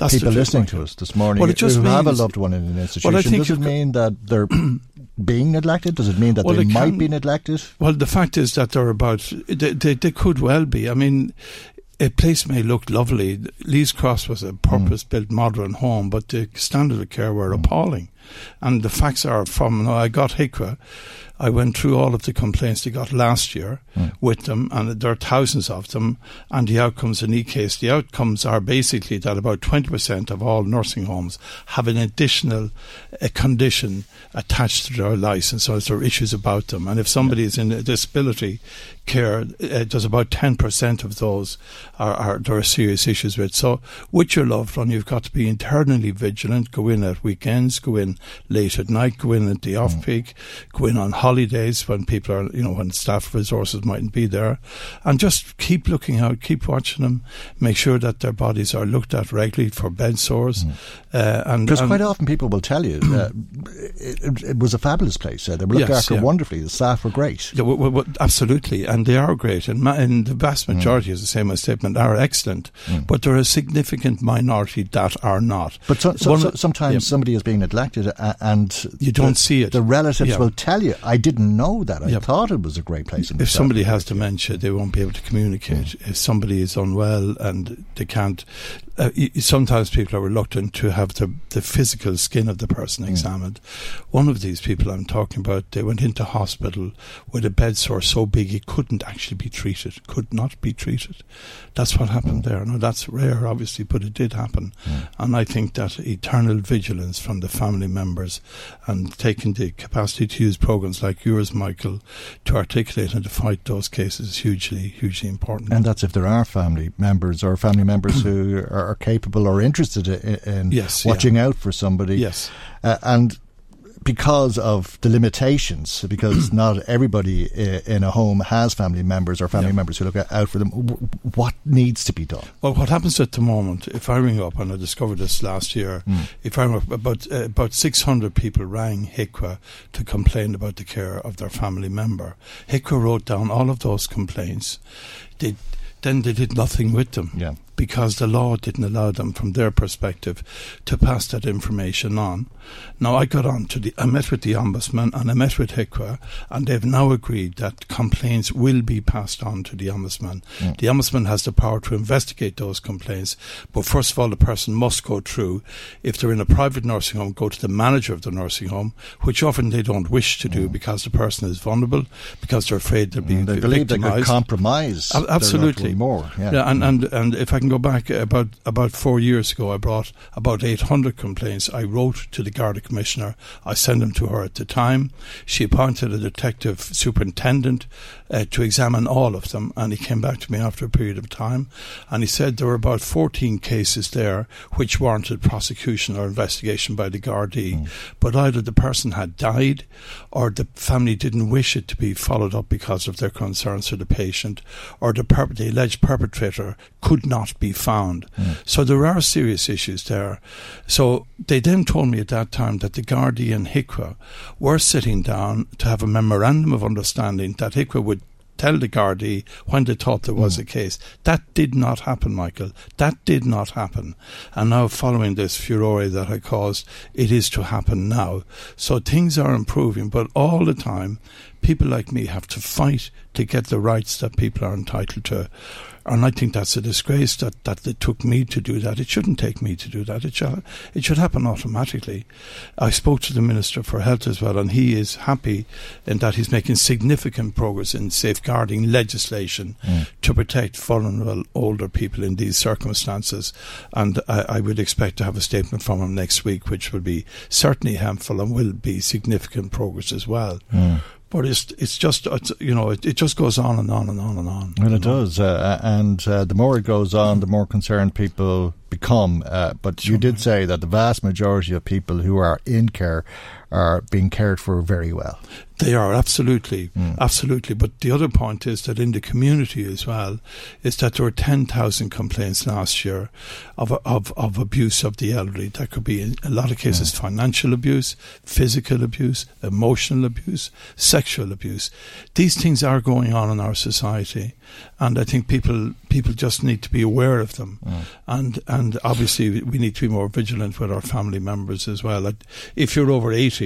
that's people listening to us this morning well, it just who means, have a loved one in an institution. Well, Does it mean that they're being neglected? Does it mean that well, they might can, be neglected? Well, the fact is that they're about. They, they, they could well be. I mean, a place may look lovely. Leas Cross was a purpose-built mm. modern home, but the standard of care were mm. appalling. And the facts are from. I got HIQA I went through all of the complaints they got last year mm. with them, and there are thousands of them. And the outcomes in each case, the outcomes are basically that about 20% of all nursing homes have an additional a condition attached to their license, so there are issues about them. And if somebody yeah. is in a disability care, uh, there's about 10% of those are, are there are serious issues with. So with your loved one, you've got to be internally vigilant. Go in at weekends, go in late at night, go in at the off Mm. peak, go in on holidays when people are, you know, when staff resources mightn't be there, and just keep looking out, keep watching them, make sure that their bodies are looked at regularly for bed sores. Uh, and Because quite often people will tell you uh, it, it, was a fabulous place. Uh, they were looked Yes, after yeah. wonderfully. The staff were great. Yeah, absolutely, and they are great, and, ma- and the vast Mm. majority, as I say in my statement, are excellent. But there are a significant minority that are not. But so, so, One- so- sometimes yeah. somebody is being neglected, uh, and You don't the, see it. The relatives Yeah. will tell you, "I didn't know that. I Yeah. thought it was a great place." if somebody has dementia, they won't be able to communicate. If somebody is unwell and they can't, uh, sometimes people are reluctant to have the, the physical skin of the person examined. One of these people I'm talking about, they went into hospital with a bed sore so big it couldn't actually be treated, could not be treated. That's what happened there. Now that's rare, obviously, but it did happen. And I think that eternal vigilance from the family members and taking the capacity to use programs like yours, Michael, to articulate and to fight those cases is hugely, hugely important. And that's if there are family members or family members who are, are capable or interested in, Yes, watching out for somebody. Yes. Uh, and because of the limitations, because not everybody in a home has family members or family members who look out for them, what needs to be done? Well, what happens at the moment, if I ring up, and I discovered this last year, Mm. if I ring up, about, uh, about 600 people rang HIQA to complain about the care of their family member. HIQA wrote down all of those complaints. They then they did nothing with them. Yeah. Because the law didn't allow them, from their perspective, to pass that information on. Now, I got on to the, I met with the Ombudsman and I met with HIQA, and they've now agreed that complaints will be passed on to the Ombudsman. Mm. The Ombudsman has the power to investigate those complaints, but first of all, the person must go through, if they're in a private nursing home, go to the manager of the nursing home, which often they don't wish to do because the person is vulnerable, because they're afraid they're being Mm. They believe they could compromise. Absolutely more. Yeah. and, and and if I can go back about about four years ago, I brought about 800 complaints. I wrote to the Garda Commissioner. I sent them to her at the time. She appointed a detective superintendent uh, to examine all of them, and he came back to me after a period of time, and he said there were about 14 cases there which warranted prosecution or investigation by the Gardaí, but either the person had died, or the family didn't wish it to be followed up because of their concerns for the patient, or the, perp- the alleged perpetrator could not be found. So there are serious issues there. So they then told me at that time that the Gardaí and HIQA were sitting down to have a memorandum of understanding that HIQA would tell the Gardaí when they thought there was hmm. a case. That did not happen, Michael. That did not happen. And now, following this furore that I caused, it is to happen now. So things are improving, but all the time, people like me have to fight to get the rights that people are entitled to. And I think that's a disgrace that, that it took me to do that. It shouldn't take me to do that. It should, it should happen automatically. I spoke to the Minister for Health as well, and he is happy in that he's making significant progress in safeguarding legislation mm. to protect vulnerable older people in these circumstances. And I, I would expect to have a statement from him next week, which will be certainly helpful and will be significant progress as well. Mm. But it's it's just it's, you know it, it just goes on and on and on and on. Well, it does, uh, and uh, the more it goes on, the more concerned people become. Uh, but you did say that the vast majority of people who are in care are being cared for very well. They are absolutely, hmm. absolutely. But the other point is that in the community as well, is that there were ten thousand complaints last year of of of abuse of the elderly. That could be in a lot of cases hmm. financial abuse, physical abuse, emotional abuse, sexual abuse. These things are going on in our society, and I think people people just need to be aware of them, hmm. and and obviously we need to be more vigilant with our family members as well. If you're over eighty,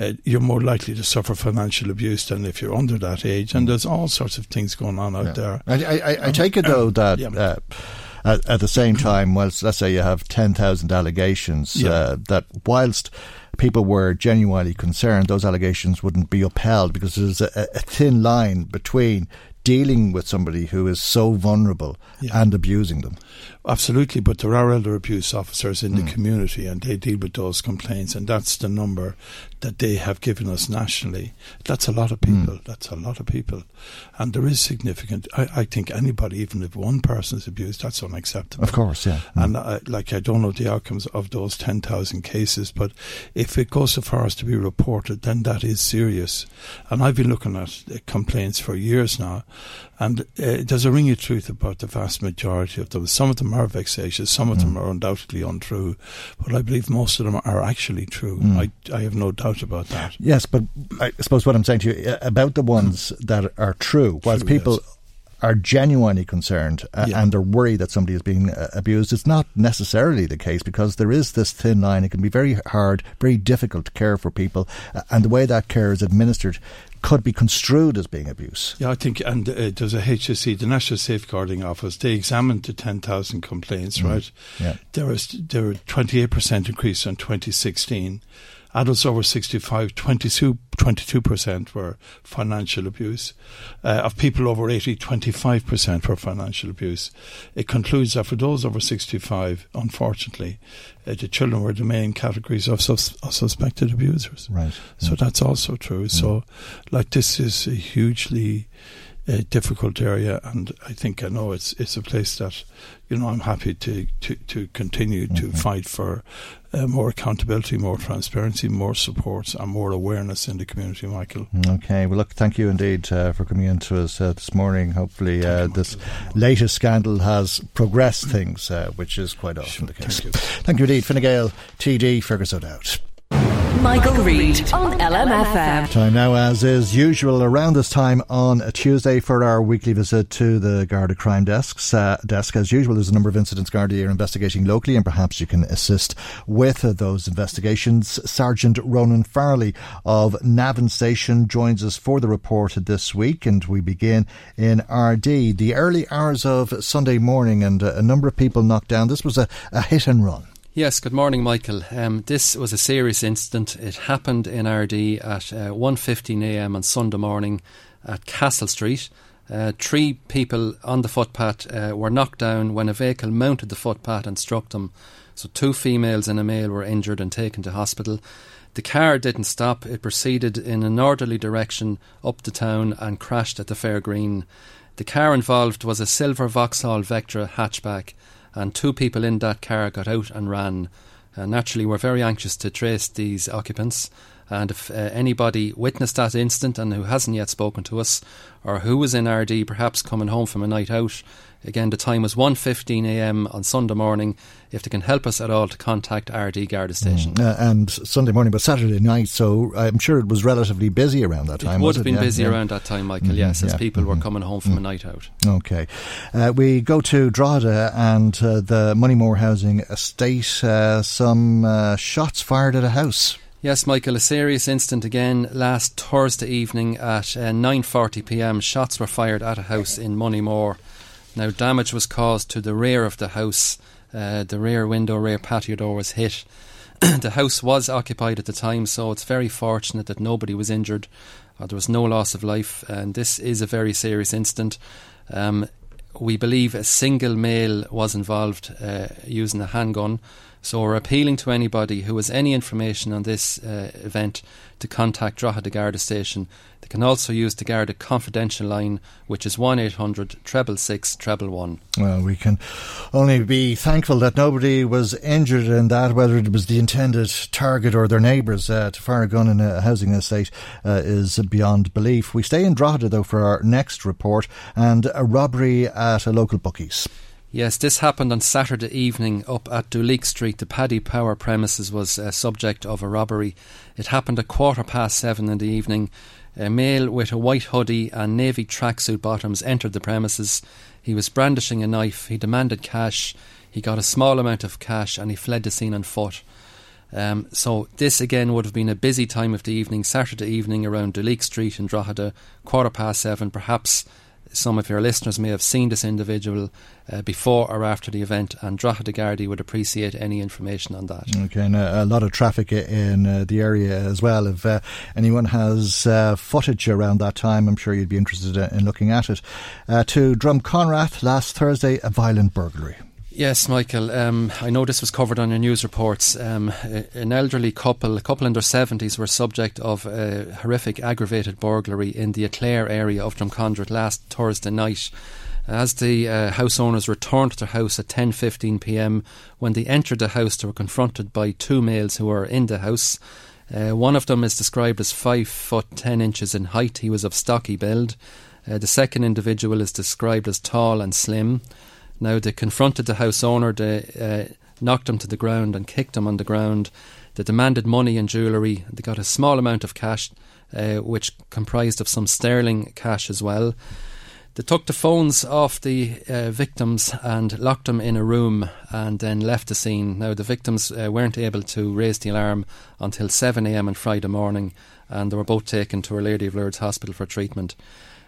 uh, you're more likely to suffer financial abuse than if you're under that age, and there's all sorts of things going on out there. I, I, I, take it though that. Uh, at, at the same time, whilst let's say you have ten thousand allegations, Yeah. uh, that whilst people were genuinely concerned, those allegations wouldn't be upheld because there's a, a thin line between dealing with somebody who is so vulnerable and abusing them. Absolutely, but there are elder abuse officers in the mm. community and they deal with those complaints, and that's the number that they have given us nationally. That's a lot of mm. people. That's a lot of people. And there is significant, I, I think anybody, even if one person is abused, that's unacceptable. Of course, yeah. Mm. And I, like, I don't know the outcomes of those 10,000 cases, but if it goes so far as to be reported, then that is serious. And I've been looking at complaints for years now, and uh, there's a ring of truth about the vast majority of them. Some of them are vexatious, some of them are undoubtedly untrue, but I believe most of them are actually true. I, I have no doubt about that. Yes, but I suppose what I'm saying to you uh, about the ones that are true, whilst True, people are genuinely concerned uh, Yeah. and they're worried that somebody is being uh, abused, it's not necessarily the case because there is this thin line. It can be very hard, very difficult to care for people, uh, and the way that care is administered could be construed as being abuse. Yeah, I think, and uh, there's a HSE, the National Safeguarding Office. They examined the 10,000 complaints, Mm. right? Yeah. There was there were 28% increase in 2016. Adults over 65, 22 percent were financial abuse. Uh, of people over 80, 25 percent were financial abuse. It concludes that for those over 65, unfortunately, uh, the children were the main categories of, sus- of suspected abusers. Right. So that's also true. So, like, this is a hugely uh, difficult area, and I think I know it's it's a place that you know I'm happy to to, to continue to fight for uh, more accountability, more transparency, more support, and more awareness in the community. Michael, Okay, well, look, thank you indeed uh, for coming in to us uh, this morning. Hopefully, uh, this latest scandal has progressed things, uh, which is quite often the case. Thank you. Thank you indeed. Fine Gael, TD, Fergus O'Dowd. Michael Reade on LMFM. Time now, as is usual, around this time on a Tuesday for our weekly visit to the Garda Crime Desks. Uh, desk, as usual, there's a number of incidents Garda are investigating locally, and perhaps you can assist with those investigations. Sergeant Ronan Farley of Navan Station joins us for the report this week, and we begin in Ardee. The early hours of Sunday morning, and uh, a number of people knocked down. This was a, a hit and run. Yes, good morning, Michael. Um, this was a serious incident. It happened in Ardee at uh, 1.15am on Sunday morning at Castle Street. Uh, three people on the footpath uh, were knocked down when a vehicle mounted the footpath and struck them. So, two females and a male were injured and taken to hospital. The car didn't stop, it proceeded in a northerly direction up the town and crashed at the Fair Green. The car involved was a silver Vauxhall Vectra hatchback and two people in that car got out and ran. Uh, naturally, we're very anxious to trace these occupants. And if uh, anybody witnessed that incident and who hasn't yet spoken to us, or who was in Ardee perhaps coming home from a night out, again the time was 1.15 a.m. on Sunday morning. If they can help us at all, to contact Ardee Garda Station. Mm. Uh, and Sunday morning, but Saturday night, so I'm sure it was relatively busy around that time. It would have been yeah, busy yeah. around that time, Michael. Mm-hmm, yes, as yeah, people were mhm. coming home from a night out. Okay. Uh, we go to Drogheda and uh, the Moneymore Housing Estate. Uh, some uh, shots fired at a house. Yes, Michael, a serious incident again last Thursday evening at uh, 9:40 p.m. Shots were fired at a house in Moneymore. Now, damage was caused to the rear of the house. Uh, the rear window, rear patio door was hit. the house was occupied at the time, so it's very fortunate that nobody was injured. Or there was no loss of life, and this is a very serious incident. Um, we believe a single male was involved uh, using a handgun. So we're appealing to anybody who has any information on this uh, event to contact Drogheda Garda Station. They can also use the Garda confidential line, which is 1 800 666 111. Well, we can only be thankful that nobody was injured in that, whether it was the intended target or their neighbours. Uh, to fire a gun in a housing estate uh, is beyond belief. We stay in Drogheda, though, for our next report and a robbery at a local bookies. Yes, this happened on Saturday evening up at Duleek Street. The Paddy Power premises was a subject of a robbery. It happened at quarter past seven in the evening. A male with a white hoodie and navy tracksuit bottoms entered the premises. He was brandishing a knife. He demanded cash. He got a small amount of cash and he fled the scene on foot. Um, so this again would have been a busy time of the evening, Saturday evening around Duleek Street in Drogheda, quarter past seven. Perhaps some of your listeners may have seen this individual uh, before or after the event, and Drogheda Gardaí would appreciate any information on that. Okay, and a, a lot of traffic in uh, the area as well. If uh, anyone has uh, footage around that time, I'm sure you'd be interested in, in looking at it. Uh, to Drumconrath last Thursday, a violent burglary. Yes, Michael. Um, I know this was covered on your news reports. Um, an elderly couple, a couple in their seventies, were subject of a horrific aggravated burglary in the Aclare area of Drumconrath last Thursday night. As the uh, house owners returned to their house at 10:15 p.m., when they entered the house, they were confronted by two males who were in the house. Uh, one of them is described as five foot ten inches in height. He was of stocky build. Uh, the second individual is described as tall and slim. Now they confronted the house owner, they uh, knocked him to the ground and kicked him on the ground. They demanded money and jewellery. They got a small amount of cash, uh, which comprised of some sterling cash as well. They took the phones off the uh, victims and locked them in a room and then left the scene. Now, the victims uh, weren't able to raise the alarm until 7am on Friday morning and they were both taken to Our Lady of Lourdes Hospital for treatment.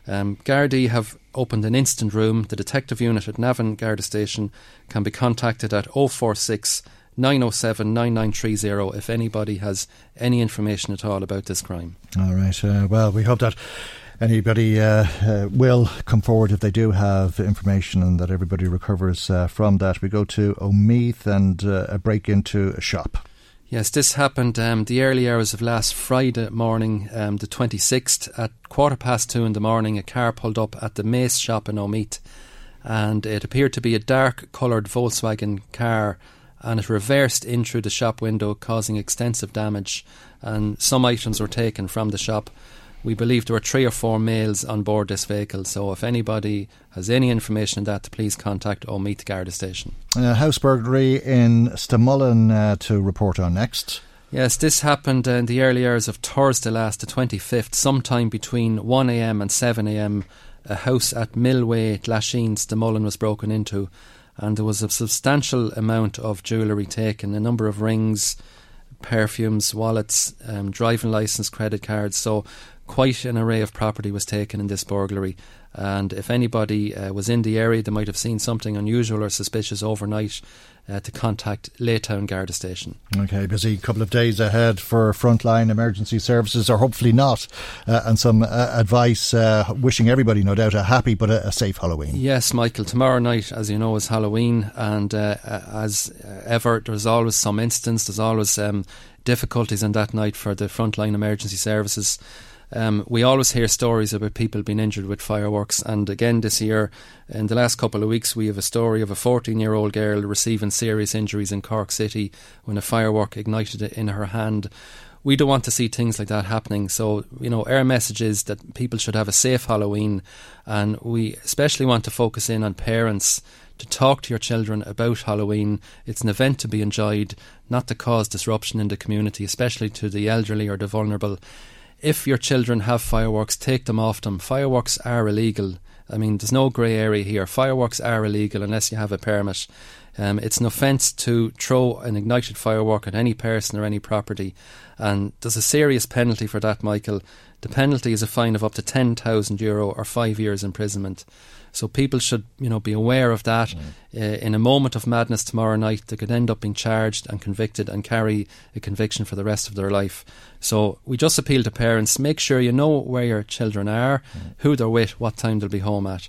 Um, Gardaí have opened an instant room. The detective unit at Navan Garda Station can be contacted at 046 907 9930 if anybody has any information at all about this crime. All right. Uh, well, we hope that anybody uh, uh, will come forward if they do have information and that everybody recovers uh, from that. We go to Omeath and uh, a break into a shop. Yes, this happened um, the early hours of last Friday morning, um, the 26th, at quarter past two in the morning. A car pulled up at the Mace shop in Omeath, and it appeared to be a dark coloured Volkswagen car, and it reversed in through the shop window, causing extensive damage. And some items were taken from the shop. We believe there were three or four males on board this vehicle, so if anybody has any information on that, please contact Omeath the Garda Station. Uh, house burglary in Stamullen uh, to report on next. Yes, this happened in the early hours of Thursday last, the 25th, sometime between 1am and 7am. A house at Millway, Glasheen, Mullen was broken into, and there was a substantial amount of jewellery taken, a number of rings, perfumes, wallets, um, driving licence, credit cards. So, quite an array of property was taken in this burglary. And if anybody uh, was in the area, they might have seen something unusual or suspicious overnight uh, to contact Laytown Garda Station. Okay, busy couple of days ahead for frontline emergency services, or hopefully not, uh, and some uh, advice uh, wishing everybody, no doubt, a happy but a, a, safe Halloween. Yes, Michael, tomorrow night, as you know, is Halloween, and uh, as ever, there's always some instance, there's always um, difficulties in that night for the frontline emergency services. Um, we always hear stories about people being injured with fireworks, and again this year, in the last couple of weeks, we have a story of a 14 year old girl receiving serious injuries in Cork City when a firework ignited in her hand. We don't want to see things like that happening. So, you know, our message is that people should have a safe Halloween, and we especially want to focus in on parents to talk to your children about Halloween. It's an event to be enjoyed, not to cause disruption in the community, especially to the elderly or the vulnerable if your children have fireworks, take them off them. Fireworks are illegal. I mean, there's no grey area here. Fireworks are illegal unless you have a permit. Um, it's an offence to throw an ignited firework at any person or any property, and there's a serious penalty for that, Michael. The penalty is a fine of up to ten thousand euro or five years imprisonment. So people should, you know, be aware of that. Mm. Uh, in a moment of madness tomorrow night, they could end up being charged and convicted and carry a conviction for the rest of their life. So we just appeal to parents: make sure you know where your children are, mm. who they're with, what time they'll be home at,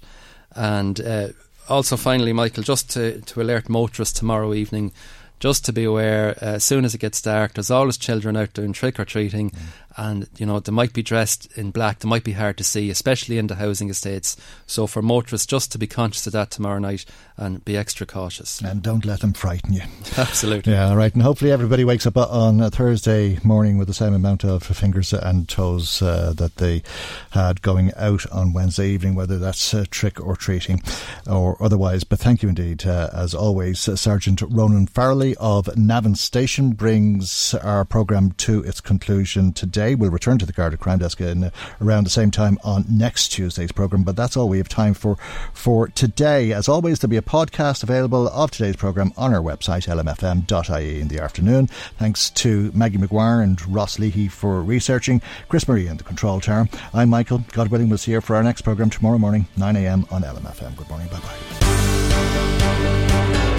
and. Uh, also, finally, Michael, just to, to alert motorists tomorrow evening, just to be aware, uh, as soon as it gets dark, there's always children out doing trick or treating, mm and you know they might be dressed in black they might be hard to see especially in the housing estates. So for motorists just to be conscious of that tomorrow night and be extra cautious. And don't let them frighten you. Absolutely. Yeah right. And hopefully everybody wakes up on a Thursday morning with the same amount of fingers and toes uh, that they had going out on Wednesday evening whether that's uh, trick or treating or otherwise. But thank you indeed uh, as always uh, Sergeant Ronan Farley of Navan Station brings our programme to its conclusion today today. We'll return to the Garda Crime Desk in, uh, around the same time on next Tuesday's programme, but that's all we have time for for today. As always, there'll be a podcast available of today's programme on our website, lmfm.ie, in the afternoon. Thanks to Maggie McGuire and Ross Leahy for researching, Chris Murray in the control tower. I'm Michael. God willing, we'll see you for our next programme tomorrow morning, 9am on LMFM. Good morning. Bye bye.